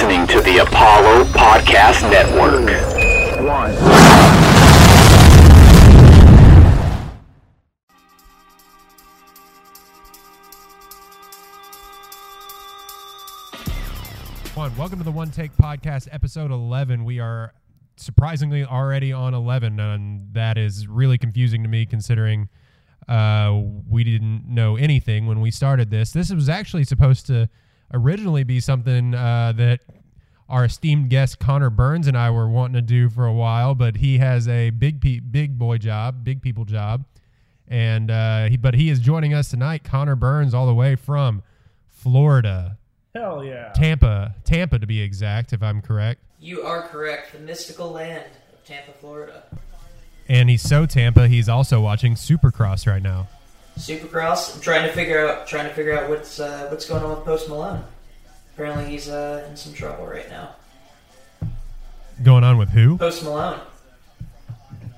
listening to the Apollo Podcast Network. One, welcome to the One Take Podcast, episode 11. We are surprisingly already on 11, and that is really confusing to me considering uh, we didn't know anything when we started this. This was actually supposed to originally be something uh, that our esteemed guest Connor Burns and I were wanting to do for a while, but he has a big pe- big boy job, big people job, and uh, he, but he is joining us tonight. Connor Burns, all the way from Florida. Hell yeah. Tampa, Tampa to be exact, if I'm correct. You are correct. The mystical land of Tampa, Florida. And he's so Tampa, he's also watching Supercross right now. Supercross. I'm trying to figure out trying to figure out what's uh, what's going on with Post Malone. Apparently, he's uh, in some trouble right now. Going on with who? Post Malone.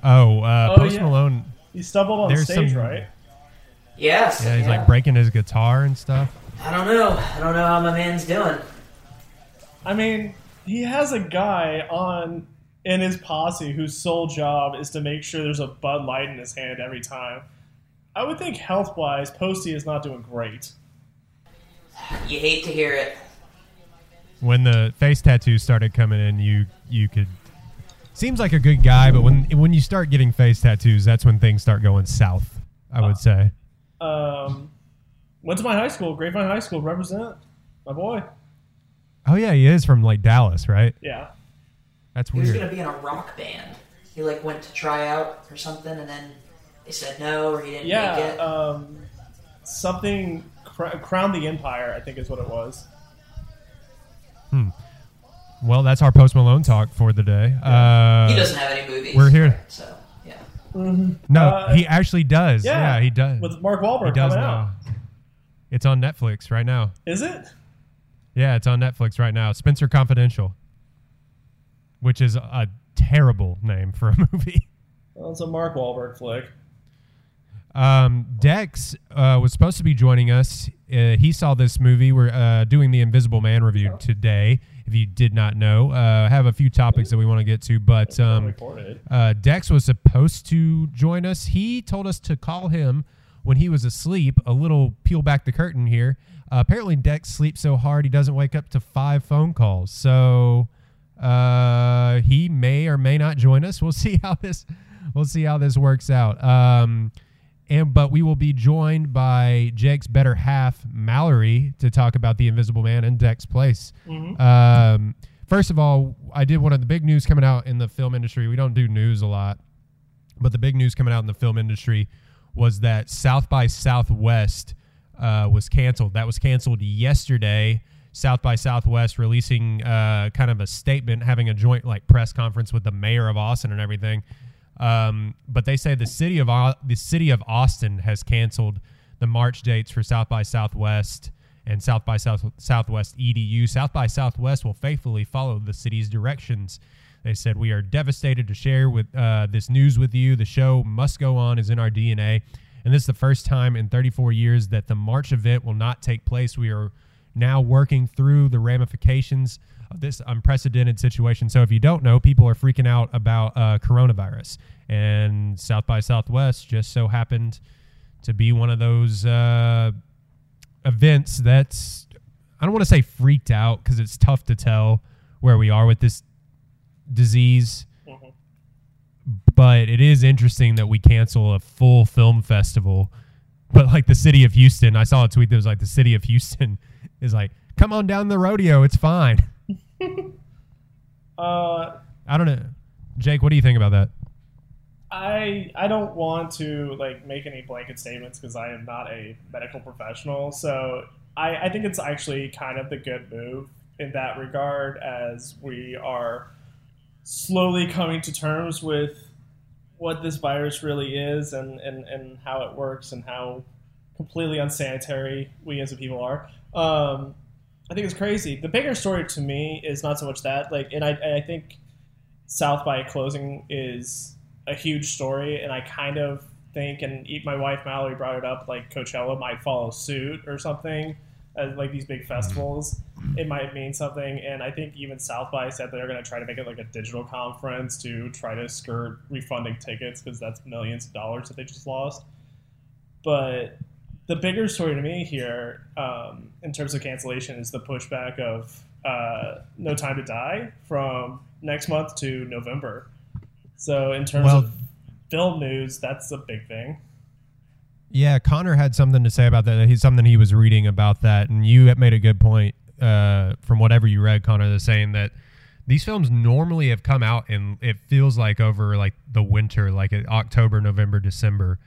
Oh, uh, Oh, Post yeah. Malone. He stumbled on There's stage, some- right? Yes. Yeah, he's like breaking his guitar and stuff. I don't know. I don't know how my man's doing. I mean, he has a guy on in his posse whose sole job is to make sure there's a Bud Light in his hand every time. I would think health wise, Posty is not doing great. You hate to hear it. When the face tattoos started coming in, you you could seems like a good guy, but when when you start getting face tattoos, that's when things start going south. I would say. Um, went to my high school, Grapevine High School, represent my boy. Oh yeah, he is from like Dallas, right? Yeah. That's weird. He was gonna be in a rock band. He like went to try out or something, and then they said no, or he didn't make Yeah. it. Um, something cr- Crown the Empire, I think is what it was. Well, that's our Post Malone talk for the day. Uh, he doesn't have any movies. we're here. so yeah. No, Uh, he actually does. Yeah. Yeah, he does. With Mark Wahlberg he does coming now. out. It's on Netflix right now. Is it? Yeah, it's on Netflix right now. Spenser Confidential, which is a terrible name for a movie. Well, it's a Mark Wahlberg flick. Um, Dex uh, was supposed to be joining us. Uh, he saw this movie. We're uh, doing the Invisible Man review today. If you did not know, uh, have a few topics that we want to get to, but um, uh, Dex was supposed to join us. He told us to call him when he was asleep. A little peel back the curtain here. Uh, apparently, Dex sleeps so hard he doesn't wake up to five phone calls. So uh, he may or may not join us. We'll see how this we'll see how this works out. Um, and but we will be joined by Jake's better half, Mallory, to talk about the Invisible Man and Dex Place. Um, first of all, I did one of the big news coming out in the film industry. We don't do news a lot, but the big news coming out in the film industry was that South by Southwest uh, was canceled. That was canceled yesterday. South by Southwest releasing uh, kind of a statement, having a joint like press conference with the mayor of Austin and everything. Um, but they say the city of the city of Austin has canceled the March dates for South by Southwest and South by South Southwest EDU. South by Southwest will faithfully follow the city's directions. They said we are devastated to share with uh, this news with you. The show must go on is in our DNA, and this is the first time in 34 years that the March event will not take place. We are now working through the ramifications this unprecedented situation. So, if you don't know, people are freaking out about uh, coronavirus, and South by Southwest just so happened to be one of those uh, events that's I don't want to say freaked out because it's tough to tell where we are with this disease. Mhm. But it is interesting that we cancel a full film festival. But like the city of Houston, I saw a tweet that was like the city of Houston is like, come on down the rodeo, it's fine. Uh, I don't know. Jake, what do you think about that? I I don't want to like make any blanket statements because I am not a medical professional. So I, I think it's actually kind of the good move in that regard as we are slowly coming to terms with what this virus really is and, and, and how it works and how completely unsanitary we as a people are. Um, I think it's crazy. The bigger story to me is not so much that, like, and I, and I think South by closing is a huge story, and I kind of think, and my wife Mallory brought it up, like Coachella might follow suit or something, at like these big festivals, it might mean something. And I think even South by said they're going to try to make it like a digital conference to try to skirt refunding tickets because that's millions of dollars that they just lost. But the bigger story to me here, um, in terms of cancellation, is the pushback of uh, No Time to Die from next month to November. So in terms Well- of film news, that's a big thing. Yeah, Connor had something to say about that. He's something he was reading about that, and you made a good point uh, from whatever you read, Connor, that's saying that these films normally have come out and it feels like over like the winter, like October, November, December.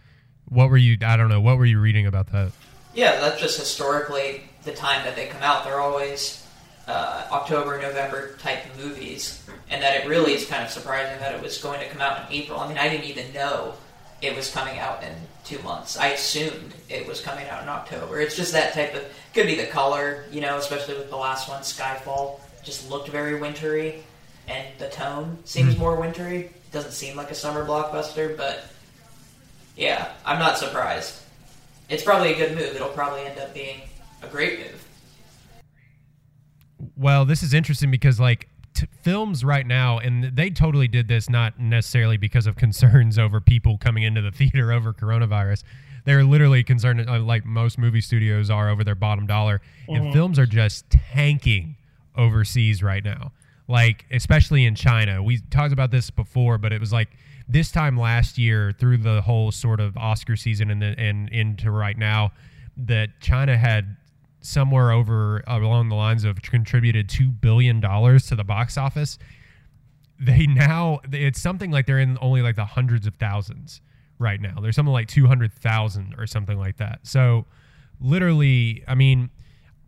What were you? I don't know. What were you reading about that? Yeah, that's just historically the time that they come out. They're always uh, October, November type movies, and that it really is kind of surprising that it was going to come out in April. I mean, I didn't even know it was coming out in two months. I assumed it was coming out in October. It's just that type of could be the color, you know, especially with the last one, Skyfall, just looked very wintry, and the tone seems more wintry. It doesn't seem like a summer blockbuster, but yeah, I'm not surprised. It's probably a good move. It'll probably end up being a great move. Well, this is interesting because like t- films right now, and they totally did this not necessarily because of concerns over people coming into the theater over coronavirus. They're literally concerned, uh, like most movie studios are, over their bottom dollar, and films are just tanking overseas right now. Like especially in China, we talked about this before, but it was like this time last year through the whole sort of Oscar season and then and into right now that China had somewhere over along the lines of contributed two billion dollars to the box office. They now it's something like they're in only like the hundreds of thousands right now. There's something like two hundred thousand or something like that. So literally, I mean,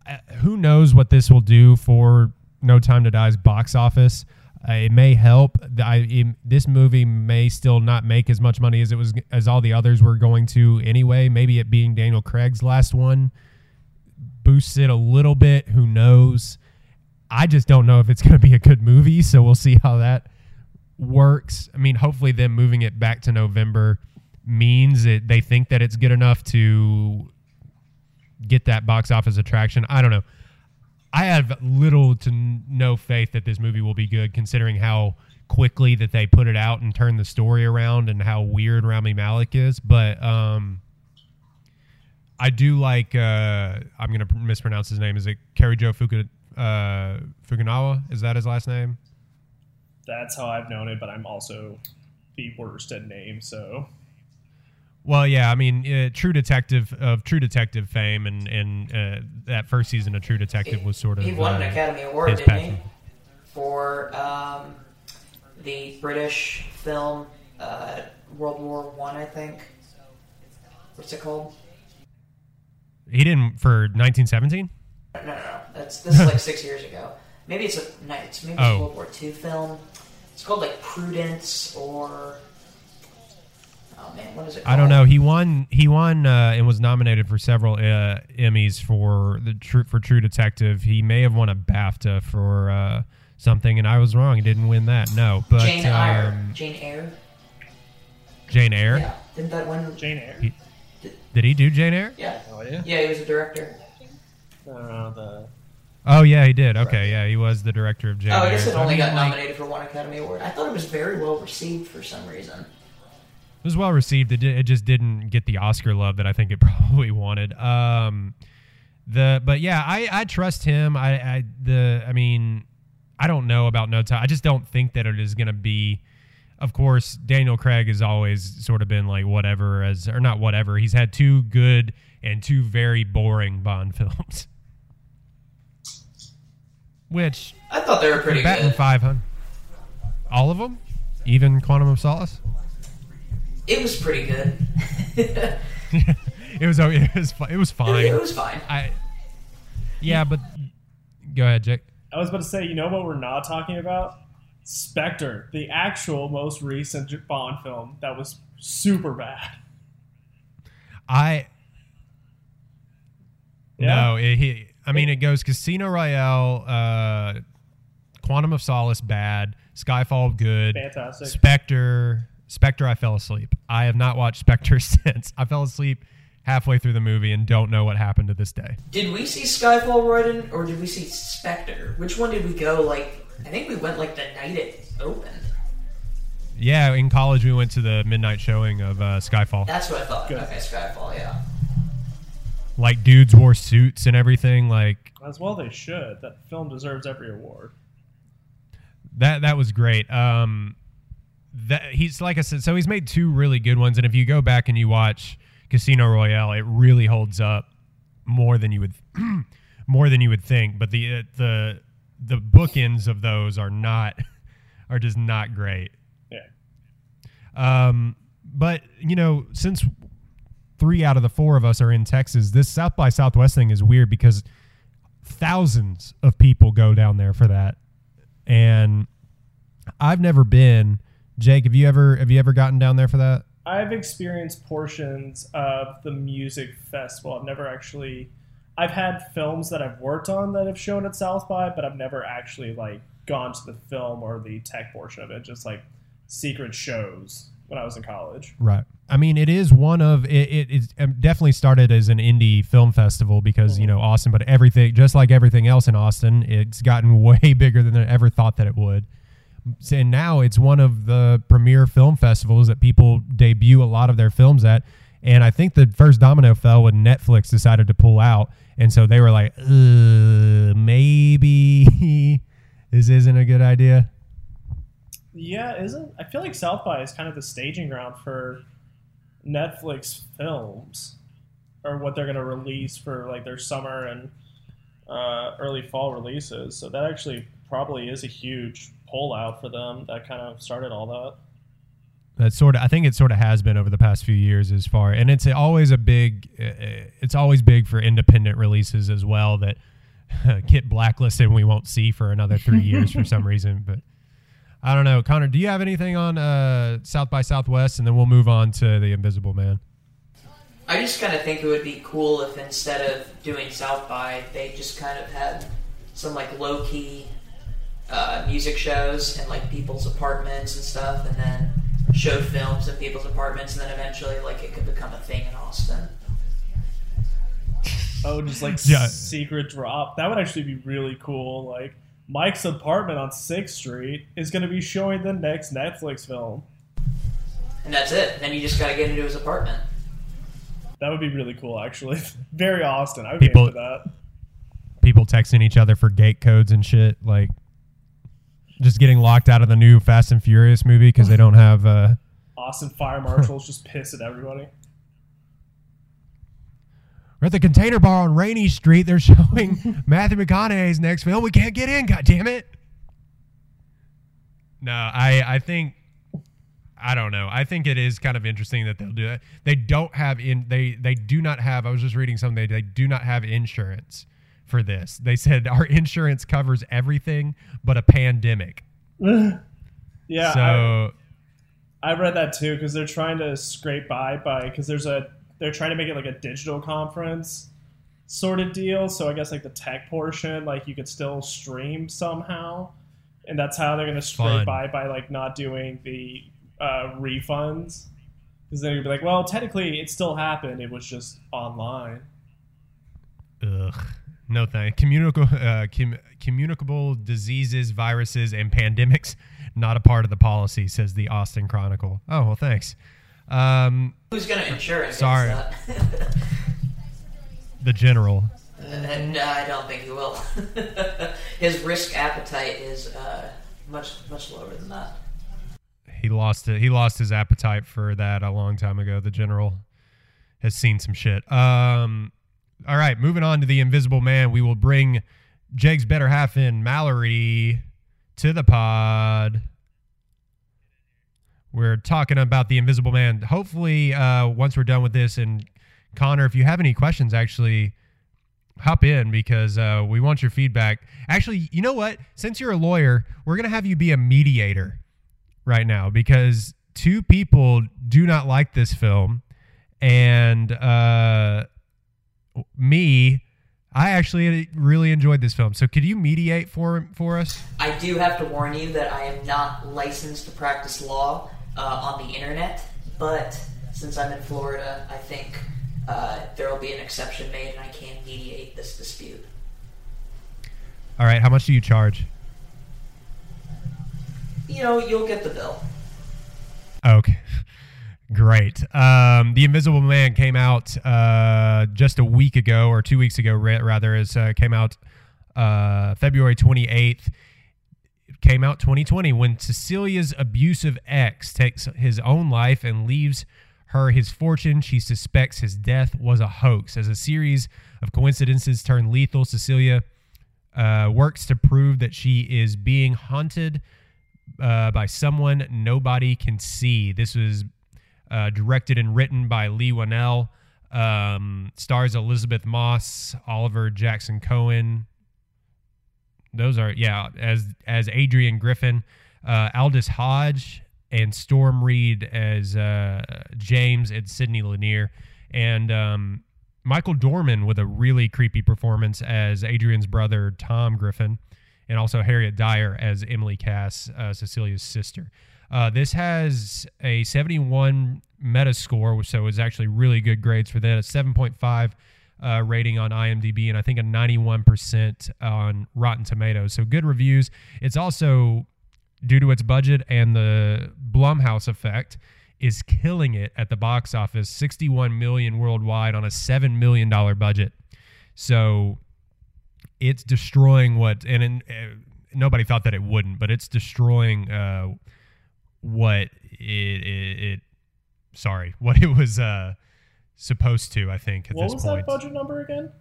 uh, who knows what this will do for No Time to Die's box office? Uh, it may help. I, it, this movie may still not make as much money as it was as all the others were going to anyway. Maybe it being Daniel Craig's last one boosts it a little bit. Who knows? I just don't know if it's going to be a good movie. So we'll see how that works. I mean, hopefully, them moving it back to November means that they think that it's good enough to get that box office attraction. I don't know. I have little to no faith that this movie will be good, considering how quickly that they put it out and turned the story around, and how weird Rami Malek is. But um, I do like. Uh, I'm gonna mispronounce his name. Is it Cary Joe Fuku, uh, Fukunawa? Is that his last name? That's how I've known it, but I'm also the worst at names, so Well, yeah, I mean, uh, True Detective of True Detective fame, and and uh, that first season of True Detective was sort of He won an uh, Academy Award, didn't passion. he? For um, the British film uh, World War One, I, think. What's it called? He didn't for 1917. No, no, no. That's this is like six years ago. Maybe it's a no, it's maybe it's a Oh. World War Two film. It's called like Prudence or. Oh man, what is it? Called? I don't know. He won. He won uh, and was nominated for several uh, Emmys for the True for True Detective. He may have won a BAFTA for uh, something, and I was wrong. He didn't win that. No, but Jane Eyre. um, Jane Eyre. Jane Eyre. Yeah, didn't that win? Jane Eyre. He- Did he do Jane Eyre? Yeah, Oh yeah. yeah, he was a director. Uh, the Oh yeah, he did. Okay, yeah, he was the director of Jane Oh, I Eyre. guess it So, I only mean, got like, nominated for one Academy Award. I thought it was very well received for some reason. It was well received. It, it just didn't get the Oscar love that I think it probably wanted. Um, the but yeah, I, I trust him. I, I the I mean, I don't know about No Time. I just don't think that it is going to be. Of course, Daniel Craig has always sort of been like whatever as or not whatever. He's had two good and two very boring Bond films. Which I thought they were pretty batting good. five hundred. All of them, even Quantum of Solace. It was pretty good. it, it was it was it was fine. it was fine. I yeah, but go ahead, Jake. I was about to say, you know what we're not talking about? Spectre, the actual most recent Bond film that was super bad. I Yeah? no, it, he, I mean it goes Casino Royale, uh, Quantum of Solace, bad. Skyfall, good. Fantastic. Spectre, Spectre, I fell asleep. I have not watched Spectre since. I fell asleep halfway through the movie and don't know what happened to this day. Did we see Skyfall right in, or did we see Spectre? Which one did we go? Like, I think we went like the night it opened. Yeah, in college we went to the midnight showing of uh, Skyfall. That's what I thought. Good. Okay, Skyfall. Yeah. Like dudes wore suits and everything. Like As well, they should. That film deserves every award. that. That was great. Um, that he's like I said. So he's made two really good ones, and if you go back and you watch Casino Royale, it really holds up more than you would more than you would think. But the uh, the the bookends of those are not are just not great. Yeah. Um, but you know, since three out of the four of us are in Texas, this South by Southwest thing is weird because thousands of people go down there for that, and I've never been. Jake, have you ever have you ever gotten down there for that? I've experienced portions of the music festival. I've never actually. I've had films that I've worked on that have shown at South by, but I've never actually like gone to the film or the tech portion of it. Just like secret shows when I was in college. Right. I mean, it is one of it. It, it um, definitely started as an indie film festival because you know Austin, but everything, just like everything else in Austin, it's gotten way bigger than I ever thought that it would. And now it's one of the premier film festivals that people debut a lot of their films at. And I think the first domino fell when Netflix decided to pull out, and so they were like, maybe this isn't a good idea. Yeah, isn't I feel like South by is kind of the staging ground for Netflix films or what they're going to release for like their summer and uh, early fall releases. So that actually probably is a huge pullout for them. That kind of started all that. that sort of. I think it sort of has been over the past few years, as far, and it's always a big. uh, It's always big for independent releases as well that get blacklisted and we won't see for another three years for some reason. But I don't know, Connor. Do you have anything on uh, South by Southwest, and then we'll move on to the Invisible Man. I just kind of think it would be cool if instead of doing South by, they just kind of had some like low key uh, music shows in like people's apartments and stuff, and then show films in people's apartments, and then eventually like it could become a thing in Austin. Oh, just like Yeah. secret drop. That would actually be really cool. Like Mike's apartment on Sixth Street is going to be showing the next Netflix film. And that's it. Then you just got to get into his apartment. That would be really cool, actually. Very Austin. I would People- be into that. People texting each other for gate codes and shit, like just getting locked out of the new Fast and Furious movie because they don't have. Uh, Austin fire marshals just piss at everybody. We're at the Container Bar on Rainey Street. They're showing Matthew McConaughey's next film. We can't get in. God damn it! No, I I think I don't know. I think it is kind of interesting that they'll do that. They don't have in they they do not have. I was just reading something. They, they do not have insurance for this. They said our insurance covers everything but a pandemic. Yeah, I, so I read that too because they're trying to scrape by by because there's a they're trying to make it like a digital conference sort of deal. So I guess like the tech portion, like you could still stream somehow, and that's how they're going to scrape Fun. by by like not doing the uh, refunds. Because then you'd be like, well, technically it still happened. It was just online. Ugh. No thank. Communicable, uh, com- communicable diseases, viruses, and pandemics not a part of the policy, says the Austin Chronicle. Oh well, thanks. Um, Who's going to insure against Sorry. the general. and uh, I don't think he will. His risk appetite is uh, much much lower than that. He lost it. He lost his appetite for that a long time ago. The general has seen some shit. Um, all right, moving on to the Invisible Man. We will bring Jake's better half in Mallory to the pod. We're talking about the Invisible Man. Hopefully, uh, once we're done with this, and Connor, if you have any questions, actually hop in because uh, we want your feedback. Actually, you know what? Since you're a lawyer, we're gonna have you be a mediator right now because two people do not like this film, and uh, me, I actually really enjoyed this film. So, could you mediate for for us? I do have to warn you that I am not licensed to practice law uh, on the internet, but since I'm in Florida, I think uh, there will be an exception made, and I can mediate this dispute. All right, how much do you charge? You know, you'll get the bill. Okay. Great. Um, the Invisible Man came out uh, just a week ago, or two weeks ago, rather. Is uh, came out uh, February twenty eighth. Came out 2020 when Cecilia's abusive ex takes his own life and leaves her his fortune. She suspects his death was a hoax. As a series of coincidences turn lethal, Cecilia uh, works to prove that she is being haunted uh, by someone nobody can see. This was uh, directed and written by Leigh Whannell. Um, stars Elisabeth Moss, Oliver Jackson Cohen. Those are yeah, as as Adrian Griffin, uh, Aldis Hodge, and Storm Reid as uh, James and Sydney Lanier, and um, Michael Dorman with a really creepy performance as Adrian's brother Tom Griffin, and also Harriet Dyer as Emily Kass, uh, Cecilia's sister. Uh, this has a 71 Metascore, so it's actually really good grades for that. A 7.5 uh, rating on IMDb, and I think a 91% on Rotten Tomatoes. So good reviews. It's also due to its budget and the Blumhouse effect is killing it at the box office 61 million worldwide on a 7 million dollar budget so it's destroying what and uh, nobody thought that it wouldn't but it's destroying uh, what it, it, it sorry what it was uh, supposed to i think at What this was point that budget number again?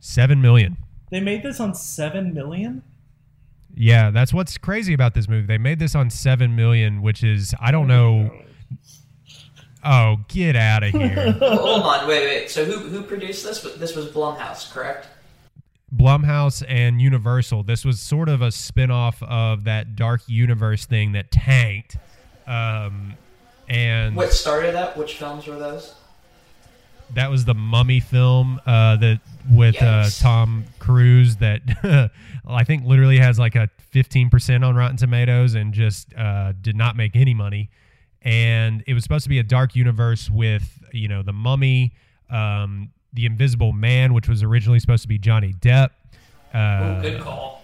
7 million They made this on seven million. yeah that's what's crazy about this movie they made this on 7 million which is i don't know oh get out of here hold on, wait, wait. So who who produced this? This was Blumhouse, correct? Blumhouse and Universal. This was sort of a spin-off of that dark universe thing that tanked. Um, and What started that? Which films were those? that was the Mummy film uh, that with uh, Tom Cruise that I think literally has like a 15% on Rotten Tomatoes and just uh, did not make any money. And it was supposed to be a dark universe with you know the Mummy, um, the Invisible Man, which was originally supposed to be Johnny Depp. Uh, Oh, good call.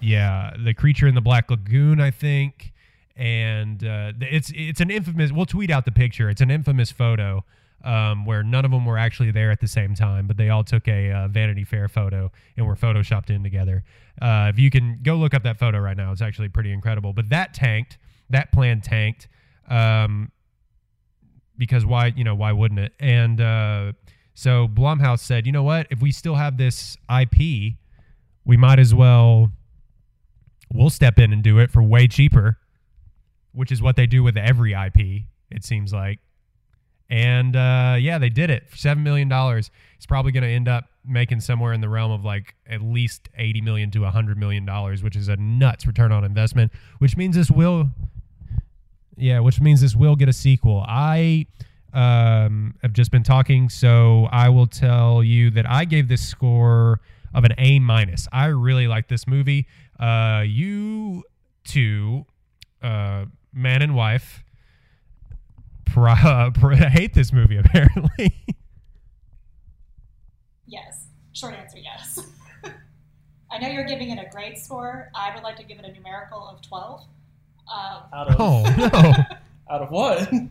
yeah, the creature in the Black Lagoon, I think, and uh, it's it's an infamous. We'll tweet out the picture. It's an infamous photo um, where none of them were actually there at the same time, but they all took a uh, Vanity Fair photo and were photoshopped in together. Uh, if you can go look up that photo right now, it's actually pretty incredible. But that tanked. That plan tanked. Um, because why you know why wouldn't it and uh, so blumhouse said you know what if we still have this ip we might as well we'll step in and do it for way cheaper which is what they do with every ip it seems like and uh, yeah they did it for $7 million it's probably going to end up making somewhere in the realm of like at least 80 million to 100 million dollars which is a nuts return on investment which means this will yeah, which means this will get a sequel. I um, have just been talking, so I will tell you that I gave this score of an A minus. I really like this movie. Uh, you two, uh, man and wife, pro- pro- hate this movie apparently. Yes. Short answer, yes. I know you're giving it a grade score. I would like to give it a numerical of 12. Um, Out of oh no! out of what? 100.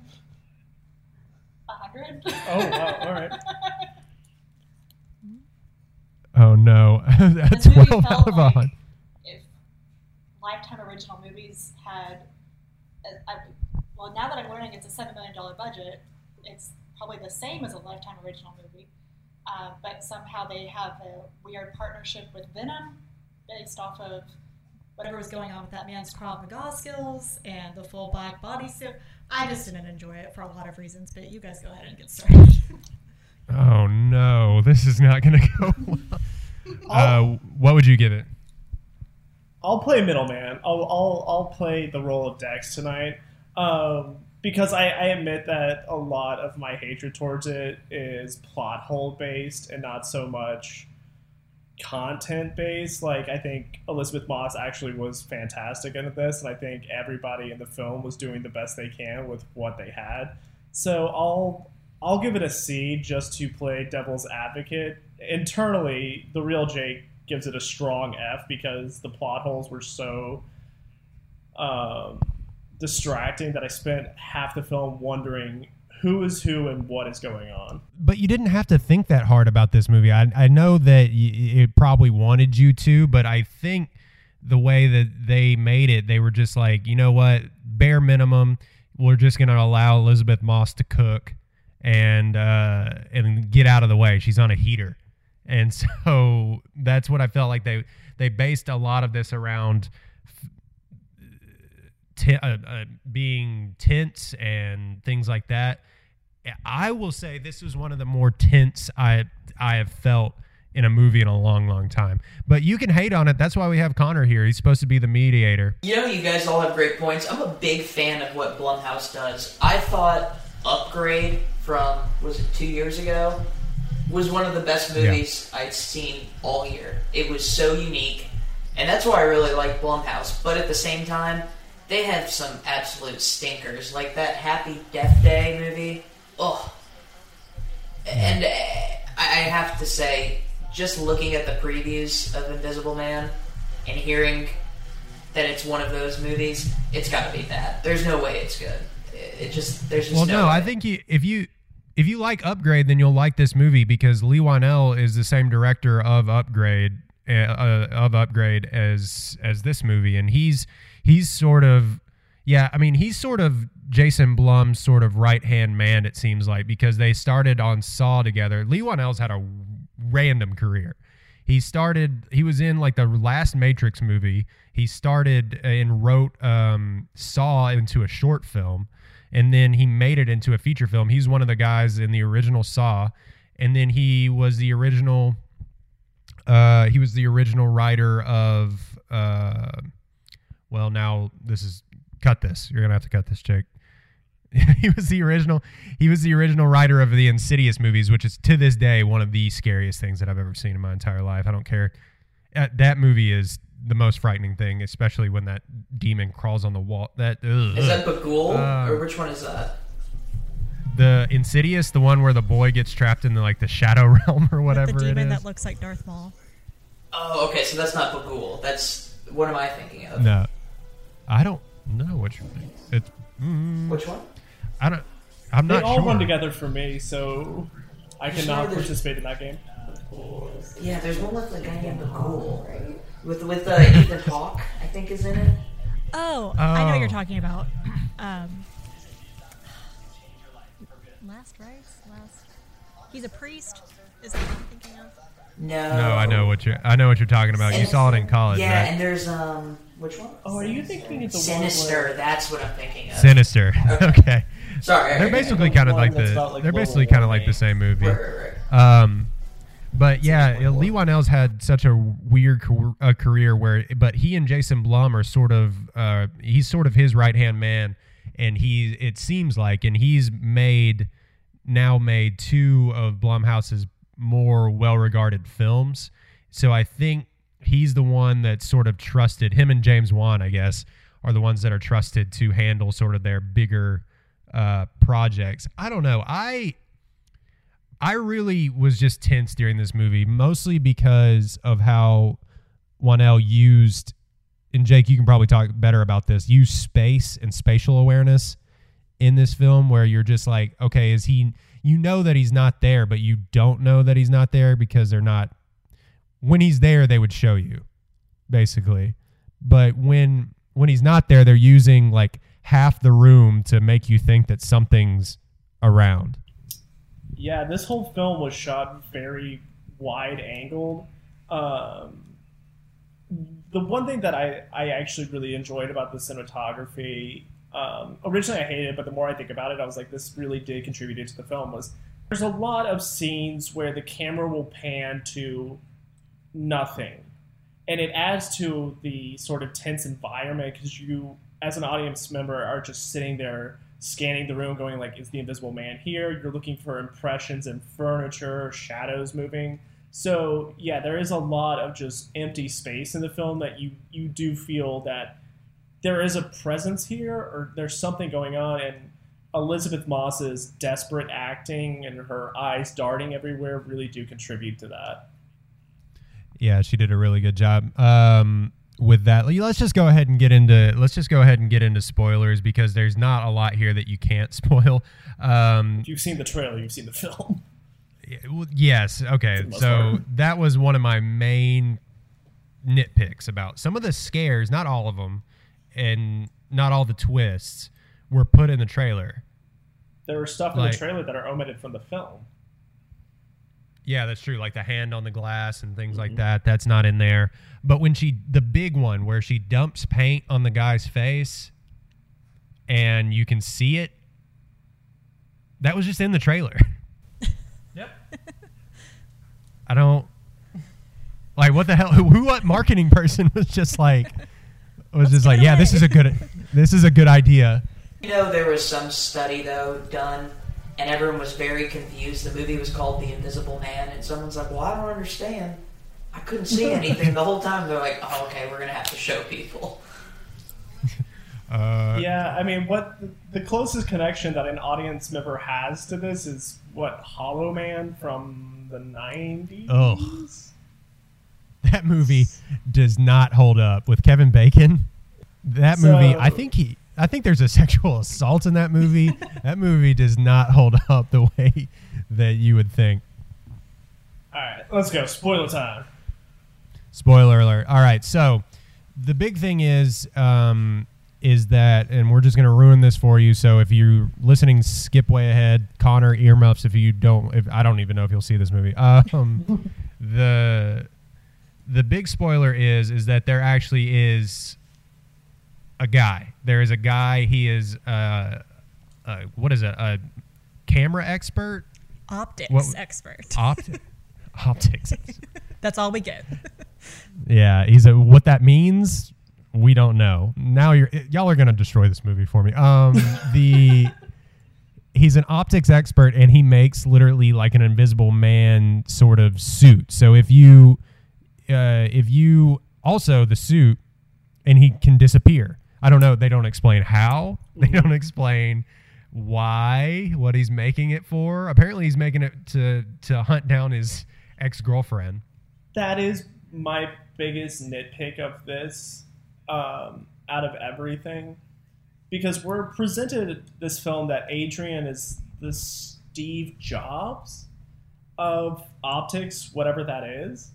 Oh wow! All right. Oh no! That's twelve out of a like hundred. if Lifetime original movies had, I, well, now that I'm learning it's a $7 million budget, it's probably the same as a Lifetime original movie. Uh, but somehow they have a weird partnership with Venom based off of whatever was going on with that man's Krav Maga skills and the full black bodysuit. I just didn't enjoy it for a lot of reasons, but you guys go ahead and get started. Oh no! This is not going to go well. Uh, what would you give it? I'll play middleman. I'll I'll I'll play the role of Dex tonight. Um, because I, I admit that a lot of my hatred towards it is plot hole based and not so much content based. Like I think Elisabeth Moss actually was fantastic in this, and I think everybody in the film was doing the best they can with what they had. So I'll I'll give it a C just to play devil's advocate. Internally, the real Jake gives it a strong F because the plot holes were so um, distracting that I spent half the film wondering who is who and what is going on. But you didn't have to think that hard about this movie. I, I know that y- it probably wanted you to, but I think the way that they made it, they were just like, you know what, bare minimum, we're just going to allow Elisabeth Moss to cook and uh, and get out of the way. She's on a heater, and so that's what I felt like they they based a lot of this around t- uh, uh, being tense and things like that. I will say this was one of the more tense I I have felt in a movie in a long, long time. But you can hate on it. That's why we have Connor here. He's supposed to be the mediator. You know, you guys all have great points. I'm a big fan of what Blumhouse does. I thought Upgrade from was it two years ago was one of the best movies I'd seen all year. It was so unique, and that's why I really like Blumhouse. But at the same time, they have some absolute stinkers, like that Happy Death Day movie. Ugh. And uh, I have to say, just looking at the previews of Invisible Man and hearing that it's one of those movies, it's got to be bad. There's no way it's good. It it just there's just Well, no. no, I think you, if you if you like Upgrade, then you'll like this movie because Leigh Whannell is the same director of Upgrade uh, uh, of Upgrade as as this movie, and he's he's sort of yeah, I mean he's sort of Jason Blum's sort of right hand man. It seems like because they started on Saw together. Leigh Whannell's had a random career. He started. He was in like the last Matrix movie. He started and wrote um, Saw into a short film, and then he made it into a feature film. He's one of the guys in the original Saw, and then he was the original. Uh, he was the original writer of. Uh, well, now this is cut this. You're gonna have to cut this, Jake. he was the original. He was the original writer of the Insidious movies, which is to this day one of the scariest things that I've ever seen in my entire life. I don't care. Uh, that movie is the most frightening thing, especially when that demon crawls on the wall. That ugh. is that Bughuul Uh, or which one is that? the Insidious, the one where the boy gets trapped in the like the shadow realm or whatever the demon is. that looks like Darth Maul. Oh, okay, so that's not Bughuul. That's what am I thinking of? no, I don't know which. It's. Mm, Which one? I don't. I'm They not all sure. run together for me, so I cannot there's- participate in that game. Yeah, there's one with a guy named Bughuul, right? With with uh, Ethan Hawke, I think is in it. Oh, I know what you're Oh. talking about. Um, last rites, last. He's a priest. Is that what I'm thinking of? No. No, I know what you're. I know what you're talking about. You saw it in college, Yeah, right? and there's um, which one? Oh, are you thinking of the Sinister. one where That's what I'm thinking of. Sinister. okay. Sorry, They're basically kind of like the. like, they're basically kind of like the same movie. Right, right, right. Um, but yeah, Leigh Whannell's had such a weird a career where, but he and Jason Blum are sort of, uh, he's sort of his right hand man, and he, it seems like, and he's made, now made two of Blumhouse's more well regarded films. So I think he's the one that sort of trusted him and James Wan, I guess, are the ones that are trusted to handle sort of their bigger uh, projects. I don't know. I I really was just tense during this movie, mostly because of how Whannell used, and Jake, you can probably talk better about this, use space and spatial awareness in this film where you're just like, okay, is he, you know that he's not there, but you don't know that he's not there because they're not, when he's there, they would show you, basically. But when, when he's not there, they're using like half the room to make you think that something's around. Yeah, this whole film was shot very wide angled. Um, the one thing that I, I actually really enjoyed about the cinematography, um, originally I hated it, but the more I think about it, I was like, this really did contribute to the film. Was there's a lot of scenes where the camera will pan to nothing, and it adds to the sort of tense environment because you, as an audience member, are just sitting there scanning the room, going like, "Is the Invisible Man here?" You're looking for impressions and furniture, shadows moving. So yeah, there is a lot of just empty space in the film that you you do feel that there is a presence here or there's something going on. And Elisabeth Moss's desperate acting and her eyes darting everywhere really do contribute to that. Yeah, she did a really good job. Um, with that, let's just go ahead and get into let's just go ahead and get into spoilers because there's not a lot here that you can't spoil. Um, you've seen the trailer, you've seen the film. Yes. Okay. For the most So part. that was one of my main nitpicks about some of the scares, not all of them, and not all the twists were put in the trailer. There are stuff in the trailer that are omitted from the film. Yeah, that's true. Like the hand on the glass and things like that. That's not in there. But when she, the big one where she dumps paint on the guy's face and you can see it, that was just in the trailer. Yep. I don't like what the hell. Who, what marketing person was just like was just like, it yeah, this is a good, this is a good idea. You know, there was some study though done, and everyone was very confused. The movie was called The Invisible Man, and someone's like, "Well, I don't understand. I couldn't see anything the whole time." They're like, "Oh, okay, we're gonna have to show people." Uh, Yeah, I mean, what the closest connection that an audience member has to this is what Hollow Man from the '90s. Ugh. That movie does not hold up with Kevin Bacon. That movie, So- I think he, I think there's a sexual assault in that movie. that movie does not hold up the way that you would think. All right, let's go. Spoiler time. Spoiler alert. All right, so the big thing is, um, is that, and we're just gonna ruin this for you. So if you're listening, skip way ahead. Connor earmuffs. If you don't, if I don't even know if you'll see this movie. Um, the the big spoiler is is that there actually is a guy. There is a guy. He is uh, uh what is it? A camera expert. Optics What- expert. Opt- optics. That's all we get. Yeah, he's a what that means. We don't know. Now you're y'all are gonna destroy this movie for me. Um, the he's an optics expert and he makes literally like an invisible man sort of suit. So if you uh, if you also the suit and he can disappear. I don't know. They don't explain how. They don't explain why. What he's making it for. Apparently, he's making it to to hunt down his ex girlfriend. That is my biggest nitpick of this um, out of everything. Because we're presented this film that Adrian is the Steve Jobs of optics, whatever that is.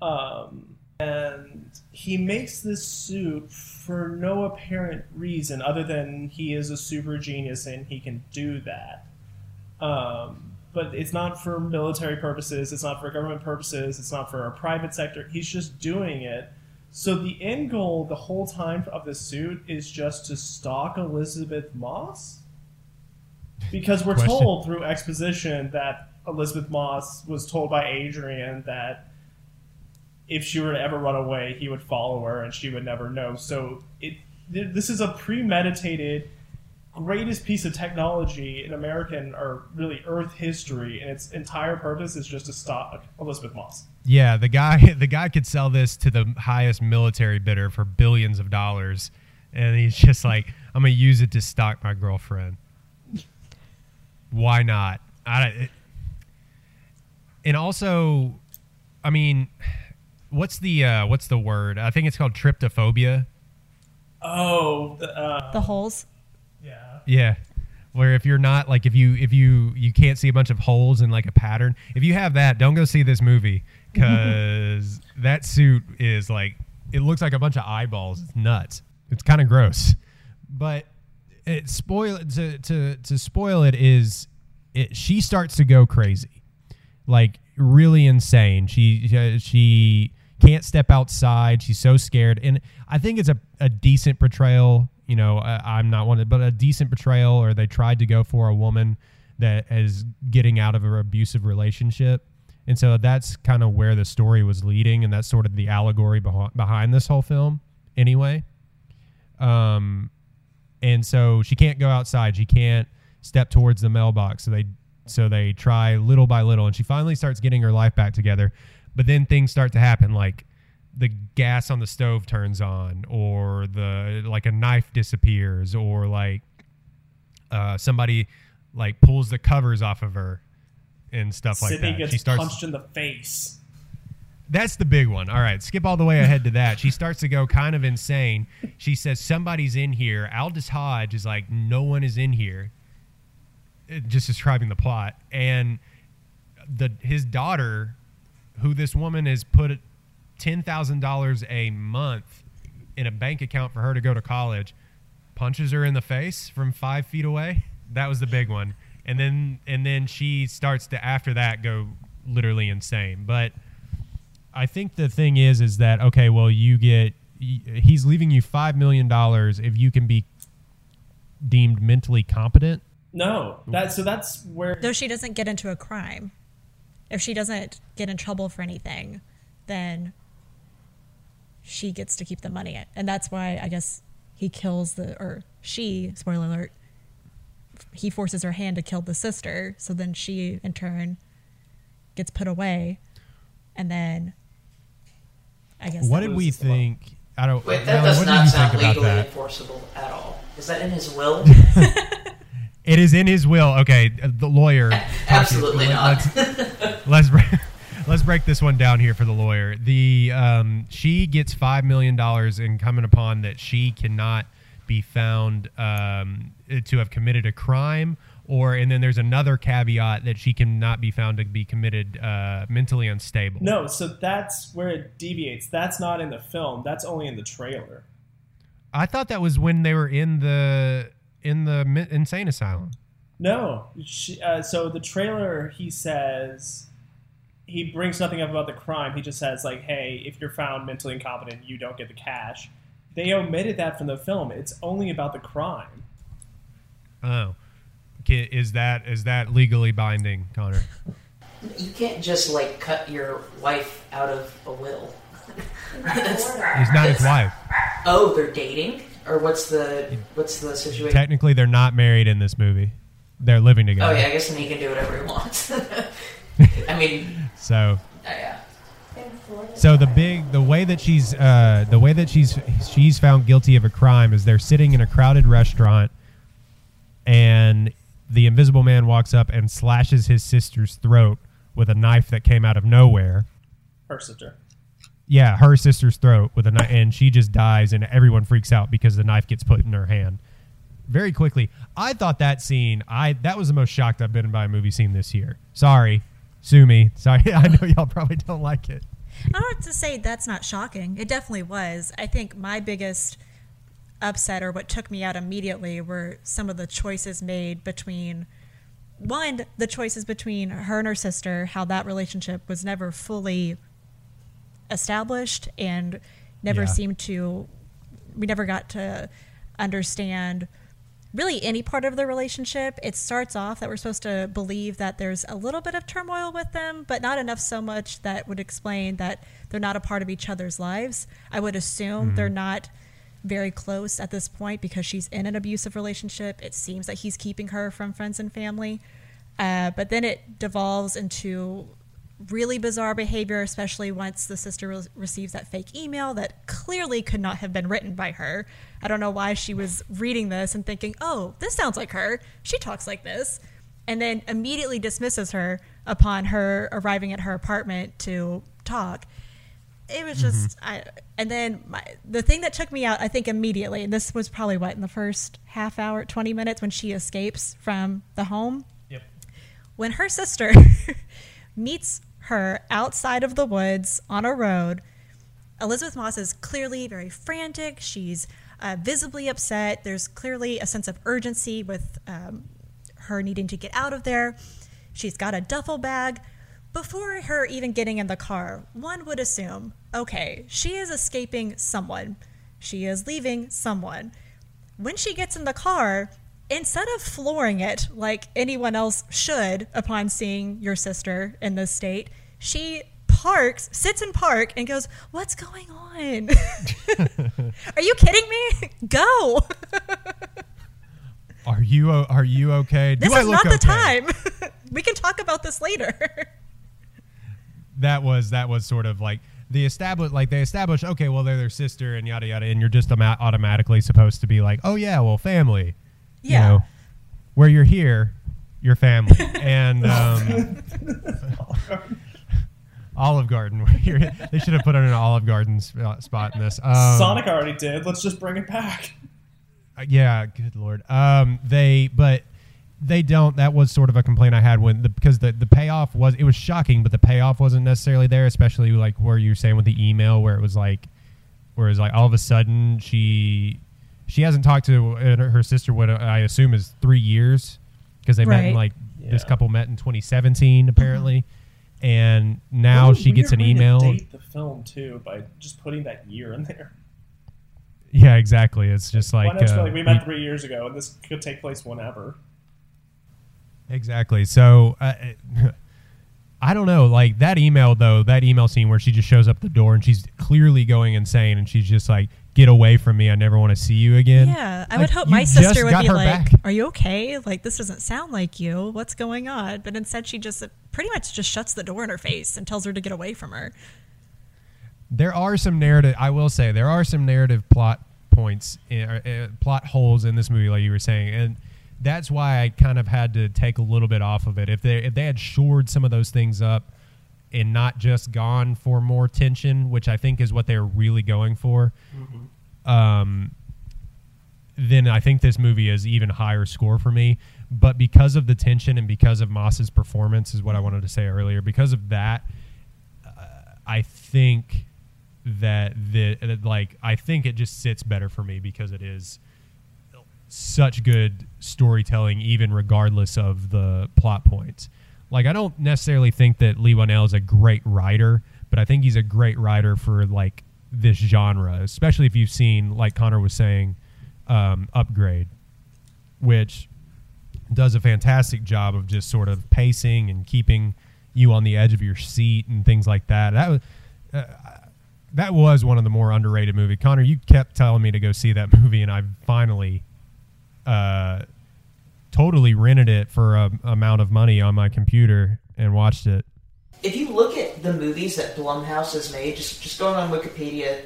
Um, and he makes this suit for no apparent reason other than he is a super genius and he can do that. Um, but it's not for military purposes, it's not for government purposes, it's not for a private sector. He's just doing it. So the end goal the whole time of the suit is just to stalk Elisabeth Moss? Because we're Question. told through exposition that Elisabeth Moss was told by Adrian that if she were to ever run away, he would follow her and she would never know. So it this is a premeditated greatest piece of technology in American or really Earth history, and its entire purpose is just to stop Elisabeth Moss. Yeah, the guy the guy could sell this to the highest military bidder for billions of dollars, and he's just like, I'm gonna use it to stalk my girlfriend. Why not? I it, and also, I mean, what's the uh, what's the word? I think it's called trypophobia. Oh, uh, The holes. yeah. Yeah. Where if you're not like if you if you you can't see a bunch of holes in like a pattern, if you have that, don't go see this movie cuz that suit is like it looks like a bunch of eyeballs. It's nuts. It's kind of gross. But it spoil to to to spoil it is it she starts to go crazy. Like really insane. She she can't step outside. She's so scared, and I think it's a, a decent portrayal. You know, I'm not one, but a decent portrayal. Or they tried to go for a woman that is getting out of an abusive relationship, and so that's kind of where the story was leading, and that's sort of the allegory behind behind this whole film. Anyway, um, and so she can't go outside. She can't step towards the mailbox. So they so they try little by little, and she finally starts getting her life back together. But then things start to happen, like the gas on the stove turns on, or the like a knife disappears, or like uh, somebody like pulls the covers off of her and stuff like that. gets She starts. punched in the face. That's the big one. All right, skip all the way ahead to that. She starts to go kind of insane. She says somebody's in here. Aldis Hodge is like, no one is in here. Just describing the plot, and the his daughter, who this woman has put ten thousand dollars a month in a bank account for her to go to college, punches her in the face from five feet away. That was the big one, and then and then she starts to after that go literally insane. But I think the thing is, is that okay? Well, you get he's leaving you five million dollars if you can be deemed mentally competent. No, that so that's where Though she doesn't get into a crime. If she doesn't get in trouble for anything, then she gets to keep the money. And that's why I guess he kills the or she, spoiler alert, he forces her hand to kill the sister, so then she in turn gets put away. And then I guess What did we think? I don't. Wait, that Alan, does not sound think about legally enforceable at all. Is that in his will? It is in his will. Okay, uh, the lawyer. talk to you. Absolutely Let- not. Let's let's break, let's break this one down here for the lawyer. The um, she gets five million dollars in coming upon that she cannot be found um, to have committed a crime, or and then there's another caveat that she cannot be found to be committed uh, mentally unstable. no. So that's where it deviates. That's not in the film. That's only in the trailer. I thought that was when they were in the in the insane asylum. No. She, uh, so the trailer, he says he brings nothing up about the crime. He just says like, "Hey, if you're found mentally incompetent, you don't get the cash." They omitted that from the film. It's only about the crime. Oh, is that is that legally binding, Connor? you can't just like cut your wife out of a will. He's not his wife. oh, they're dating, or what's the what's the situation? Technically, they're not married in this movie. They're living together. oh yeah, I guess then he can do whatever he wants. I mean, So, uh, yeah. so the big, the way that she's, uh, the way that she's, she's found guilty of a crime is they're sitting in a crowded restaurant, and the Invisible Man walks up and slashes his sister's throat with a knife that came out of nowhere. Her sister. Yeah, her sister's throat with a knife, and she just dies, and everyone freaks out because the knife gets put in her hand very quickly. I thought that scene, I that was the most shocked I've been by a movie scene this year. Sorry, sue me. Sorry, I know y'all probably don't like it. I don't have to say that's not shocking. It definitely was. I think my biggest upset or what took me out immediately were some of the choices made between one, the choices between her and her sister, how that relationship was never fully established and never Yeah. seemed to we never got to understand really any part of the relationship. It starts off that we're supposed to believe that there's a little bit of turmoil with them, but not enough so much that would explain that they're not a part of each other's lives. I would assume they're not very close at this point because she's in an abusive relationship. It seems that he's keeping her from friends and family. Uh, but then it devolves into really bizarre behavior, especially once the sister re- receives that fake email that clearly could not have been written by her. I don't know why she was reading this and thinking, oh, this sounds like her. She talks like this. And then immediately dismisses her upon her arriving at her apartment to talk. It was just, mm-hmm. I, and then my, the thing that took me out, I think immediately, and this was probably what, in the first half hour, 20 minutes when she escapes from the home, Yep. when her sister meets her outside of the woods on a road, Elisabeth Moss is clearly very frantic. She's uh, visibly upset. There's clearly a sense of urgency with um, her needing to get out of there. She's got a duffel bag. Before her even getting in the car, one would assume okay, she is escaping someone, she is leaving someone. When she gets in the car, instead of flooring it like anyone else should upon seeing your sister in this state, she parks, sits in park, and goes, What's going on? Are you kidding me? Go. Are you are you okay? This Do I is look not the okay? time. we can talk about this later. That was that was sort of like the establish like they established. Okay, well they're their sister and yada yada, and you're just ama- automatically supposed to be like, oh yeah, well family. you Yeah. know? where you're here, your family, and um, Olive Garden. where they should have put it in an Olive Garden sp- spot in this. Um, Sonic already did. Let's just bring it back. Uh, yeah, good lord. Um, they but they don't. That was sort of a complaint I had when the because the the payoff was it was shocking, but the payoff wasn't necessarily there. Especially like where you were saying with the email, where it was like, where it was like all of a sudden she she hasn't talked to uh, her sister. What I assume is three years because they met in Right. like this couple met in 2017 apparently, and now she gets an email. date the film too by just putting that year in there. Yeah, exactly. It's just like, Why not just be uh, like we met three years ago, and this could take place whenever. Exactly. So uh, I don't know. Like that email though, that email scene where she just shows up the door and she's clearly going insane, and she's just like, "Get away from me! I never want to see you again." Yeah, I Like, would hope my sister would be like, back. "Are you okay? Like this doesn't sound like you. What's going on?" But instead, she just uh, pretty much just shuts the door in her face and tells her to get away from her. There are some narrative. I will say there are some narrative plot points, in, uh, uh, plot holes in this movie, like you were saying, and that's why I kind of had to take a little bit off of it. If they if they had shored some of those things up and not just gone for more tension, which I think is what they're really going for, um, then I think this movie is even higher score for me. But because of the tension and because of Moss's performance, is what I wanted to say earlier. Because of that, uh, I think that the that, like I think it just sits better for me because it is such good storytelling, even regardless of the plot points. Like I don't necessarily think that Leigh Whannell is a great writer, but I think he's a great writer for like this genre, especially if you've seen, like Connor was saying, um, Upgrade, which does a fantastic job of just sort of pacing and keeping you on the edge of your seat and things like that. That was uh, that was one of the more underrated movie. Connor, you kept telling me to go see that movie, and I finally uh, totally rented it for a amount of money on my computer and watched it. if you look at the movies that Blumhouse has made, just just going on Wikipedia,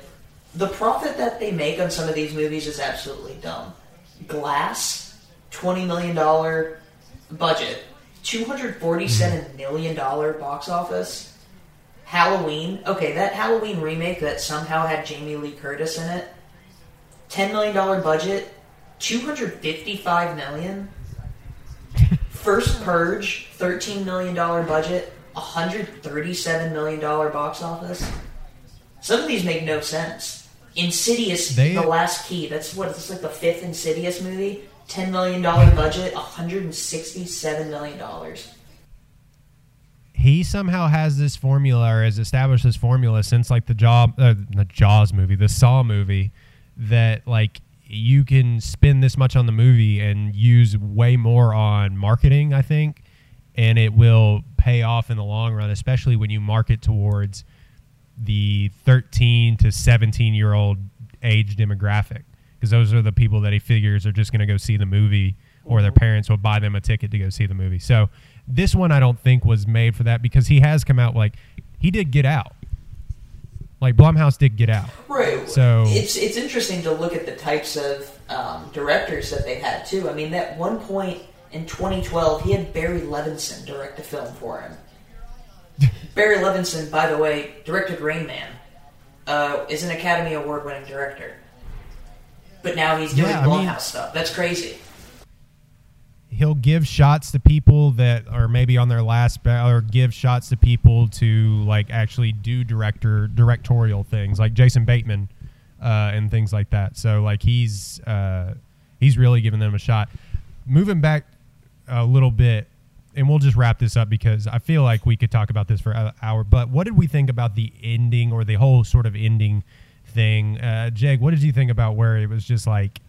the profit that they make on some of these movies is absolutely dumb. Glass, twenty million dollar budget, two hundred forty-seven million dollar box office. Halloween, okay, that Halloween remake that somehow had Jamie Lee Curtis in it, ten million dollar budget, two hundred fifty-five million. First Purge, $13 million budget, $137 million box office. Some of these make no sense. Insidious, They- The Last Key, that's what, it's like the fifth Insidious movie. $10 million budget, $167 million. he somehow has this formula or has established this formula since like the job uh, the jaws movie the saw movie that like you can spend this much on the movie and use way more on marketing i think and it will pay off in the long run especially when you market towards the 13 to 17 year old age demographic because those are the people that he figures are just going to go see the movie or their mm-hmm. parents will buy them a ticket to go see the movie. So this one i don't think was made for that because he has come out like he did get out like blumhouse did get out Right. So- it's it's interesting to look at the types of um, directors that they had too. I mean, at one point in 2012, he had Barry Levinson direct a film for him. Barry Levinson, by the way, directed Rain Man, uh, is an Academy Award-winning director. But now he's doing Yeah, I mean- Blumhouse stuff. That's crazy. He'll give shots to people that are maybe on their last or give shots to people to like actually do director directorial things like Jason Bateman uh, and things like that. So like he's uh, he's really giving them a shot. Moving back a little bit, and we'll just wrap this up because I feel like we could talk about this for an hour. But what did we think about the ending or the whole sort of ending thing? Uh, Jake, what did you think about where it was just like,